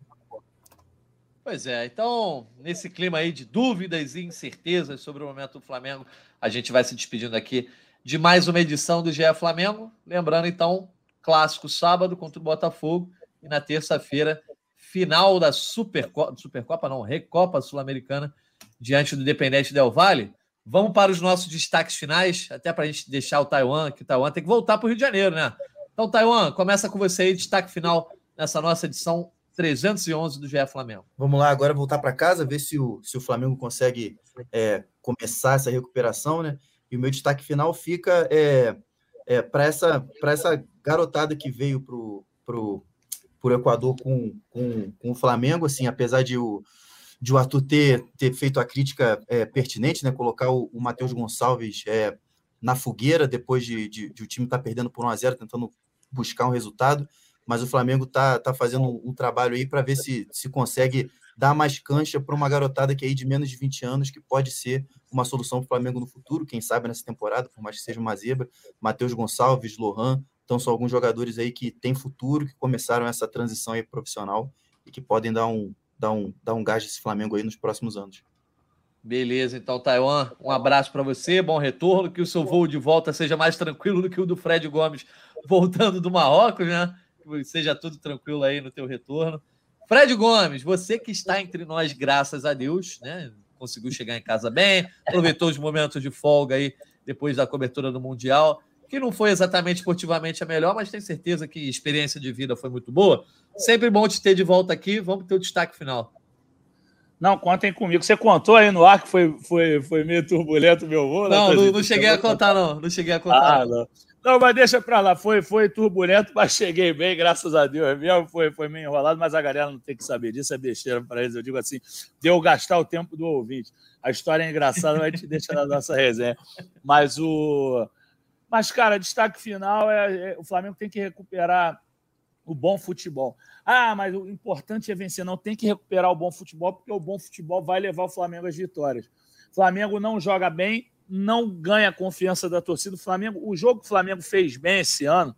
Pois é, então, nesse clima aí de dúvidas e incertezas sobre o momento do Flamengo, a gente vai se despedindo aqui de mais uma edição do GE Flamengo. Lembrando, então, clássico sábado contra o Botafogo e na terça-feira, final da Supercopa, Supercopa não, Recopa Sul-Americana diante do Independente Del Valle. Vamos para os nossos destaques finais, até para a gente deixar o Taiwan, que o Taiwan tem que voltar para o Rio de Janeiro, né? Então, Taiwan, começa com você aí, destaque final nessa nossa edição 311 do GE Flamengo. Vamos lá, agora voltar para casa, ver se o, se o Flamengo consegue é, começar essa recuperação, né? E o meu destaque final fica é, é, para essa, essa garotada que veio para o Equador com, com, com o Flamengo, assim, apesar de o, de o Arthur ter, ter feito a crítica é, pertinente, né? Colocar o, o Matheus Gonçalves é, na fogueira depois de, de, de o time estar tá perdendo por 1 a 0 tentando buscar um resultado. Mas o Flamengo está tá fazendo um, um trabalho aí para ver se, se consegue dar mais cancha para uma garotada que é aí de menos de 20 anos, que pode ser uma solução para o Flamengo no futuro, quem sabe nessa temporada, por mais que seja uma zebra. Matheus Gonçalves, Lohan, então são alguns jogadores aí que têm futuro, que começaram essa transição aí profissional e que podem dar um, dar um, dar um gás desse Flamengo aí nos próximos anos. Beleza, então, Taiwan, um abraço para você, bom retorno, que o seu voo de volta seja mais tranquilo do que o do Fred Gomes voltando do Marrocos, né? Que seja tudo tranquilo aí no teu retorno. Fred Gomes, você que está entre nós, graças a Deus, né? Conseguiu chegar em casa bem, aproveitou os momentos de folga aí depois da cobertura do Mundial, que não foi exatamente esportivamente a melhor, mas tenho certeza que experiência de vida foi muito boa. Sempre bom te ter de volta aqui. Vamos ter o destaque final. Não, contem comigo. Você contou aí no ar que foi, foi, foi meio turbulento meu voo? Né, não, não, não cheguei a contar, não. Não cheguei a contar. Ah, não. Não, mas deixa pra lá. Foi, foi turbulento, mas cheguei bem, graças a Deus mesmo. Foi, foi meio enrolado, mas a galera não tem que saber disso, é besteira para eles. Eu digo assim: deu gastar o tempo do ouvinte. A história é engraçada, mas gente deixa na nossa resenha. Mas o. Mas, cara, destaque final é, é o Flamengo tem que recuperar o bom futebol. Ah, mas o importante é vencer. Não, tem que recuperar o bom futebol, porque o bom futebol vai levar o Flamengo às vitórias. O Flamengo não joga bem, não ganha a confiança da torcida. O Flamengo, o jogo que o Flamengo fez bem esse ano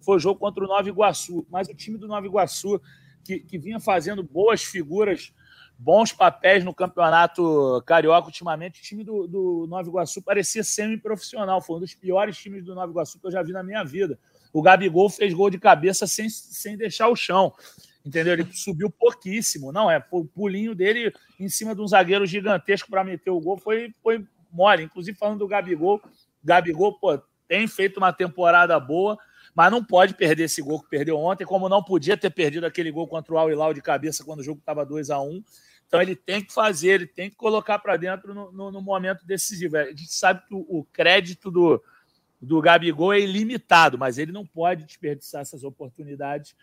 foi o jogo contra o Nova Iguaçu. Mas o time do Nova Iguaçu, que, que vinha fazendo boas figuras, bons papéis no campeonato carioca ultimamente, o time do, do Nova Iguaçu parecia semi-profissional. Foi um dos piores times do Nova Iguaçu que eu já vi na minha vida. O Gabigol fez gol de cabeça sem, sem deixar o chão. Entendeu? Ele subiu pouquíssimo. Não, é o pulinho dele em cima de um zagueiro gigantesco para meter o gol foi, foi mole. Inclusive, falando do Gabigol, Gabigol, pô, tem feito uma temporada boa, mas não pode perder esse gol que perdeu ontem, como não podia ter perdido aquele gol contra o Al Hilal de cabeça quando o jogo estava 2 a 1 Então ele tem que fazer, ele tem que colocar para dentro no, no, no, momento decisivo. A gente sabe que o, o, crédito do, do Gabigol é ilimitado, mas ele não pode desperdiçar essas oportunidades.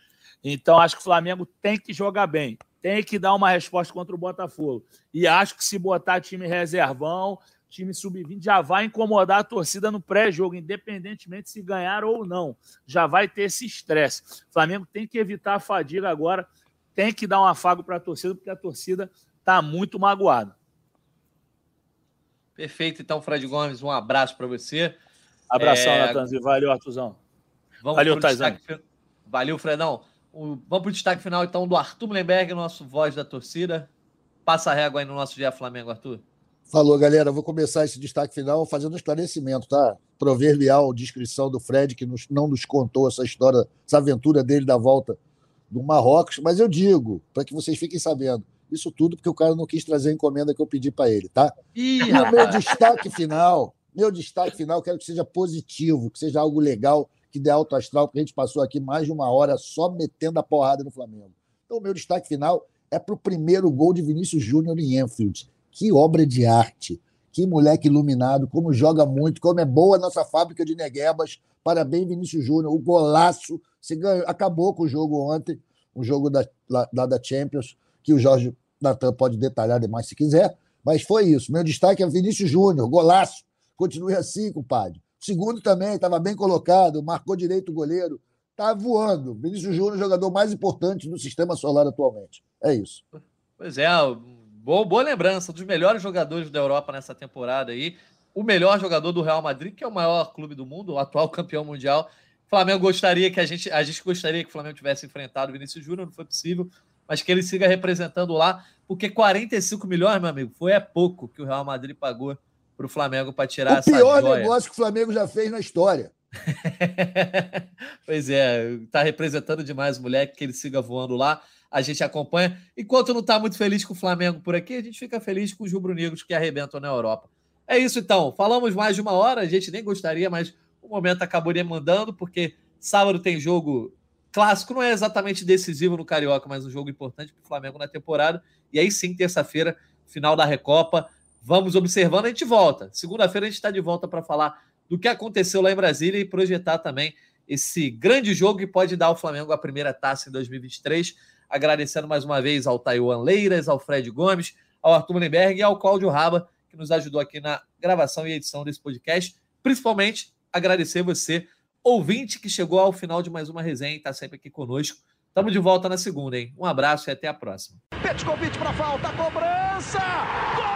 Então acho que o Flamengo tem que jogar bem, tem que dar uma resposta contra o Botafogo. E acho que se botar time reservão, time sub-20, já vai incomodar a torcida no pré-jogo, independentemente se ganhar ou não. Já vai ter esse estresse. O Flamengo tem que evitar a fadiga agora tem que dar um afago para a torcida, porque a torcida está muito magoada. Perfeito, então, Fred Gomes, um abraço para você. Abração, é... Natanzinho. Valeu, Artuzão. Vamos Valeu, Taizão. Valeu, Fredão. O... Vamos para o destaque final, então, do Arthur Mullenberg, nosso voz da torcida. Passa a régua aí no nosso dia Flamengo, Arthur. Falou, galera. Vou começar esse destaque final fazendo um esclarecimento, tá? Proverbial descrição do Fred, que nos, não nos contou essa história, essa aventura dele da volta do Marrocos, mas eu digo, para que vocês fiquem sabendo, isso tudo porque o cara não quis trazer a encomenda que eu pedi para ele, tá? Ih, e o meu destaque final, meu destaque final, quero que seja positivo, que seja algo legal, que dê alto astral, porque a gente passou aqui mais de uma hora só metendo a porrada no Flamengo. Então, o meu destaque final é para o primeiro gol de Vinícius Júnior em Enfield. Que obra de arte! Que moleque iluminado, como joga muito, como é boa a nossa fábrica de neguebas. Parabéns, Vinícius Júnior. O golaço. Você ganhou, acabou com o jogo ontem, o jogo da, da, da Champions, que o Jorge Natan pode detalhar demais se quiser. Mas foi isso. Meu destaque é Vinícius Júnior, golaço. Continue assim, compadre. segundo também, estava bem colocado, marcou direito o goleiro. Está voando. Vinícius Júnior, jogador mais importante do sistema solar atualmente. É isso. Pois é, Boa, boa lembrança, um dos melhores jogadores da Europa nessa temporada aí. O melhor jogador do Real Madrid, que é o maior clube do mundo, o atual <laughs> campeão mundial. O Flamengo gostaria que a gente, a gente gostaria que o Flamengo tivesse enfrentado o Vinícius Júnior, não foi possível, mas que ele siga representando lá, porque 45 milhões, meu amigo, foi é pouco que o Real Madrid pagou para o Flamengo para tirar o essa pior joia. negócio que o Flamengo já fez na história. <laughs> pois é, está representando demais o moleque, que ele siga voando lá a gente acompanha. Enquanto não está muito feliz com o Flamengo por aqui, a gente fica feliz com os rubro-negros que arrebentam na Europa. É isso então. Falamos mais de uma hora, a gente nem gostaria, mas o momento acabou demandando, porque sábado tem jogo clássico, não é exatamente decisivo no Carioca, mas um jogo importante para o Flamengo na temporada. E aí sim, terça-feira, final da Recopa. Vamos observando, a gente volta. Segunda-feira a gente está de volta para falar do que aconteceu lá em Brasília e projetar também esse grande jogo que pode dar ao Flamengo a primeira taça em 2023 agradecendo mais uma vez ao Taiwan Leiras, ao Fred Gomes, ao Arthur Mullenberg e ao Cláudio Raba, que nos ajudou aqui na gravação e edição desse podcast. Principalmente, agradecer você, ouvinte, que chegou ao final de mais uma resenha e está sempre aqui conosco. Estamos de volta na segunda, hein? Um abraço e até a próxima. convite para falta, cobrança! Gol!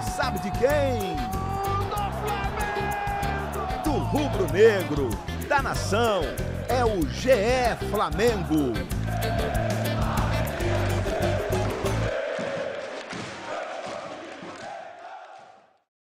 Sabe de quem? Rubro-negro, da nação, é o GE Flamengo.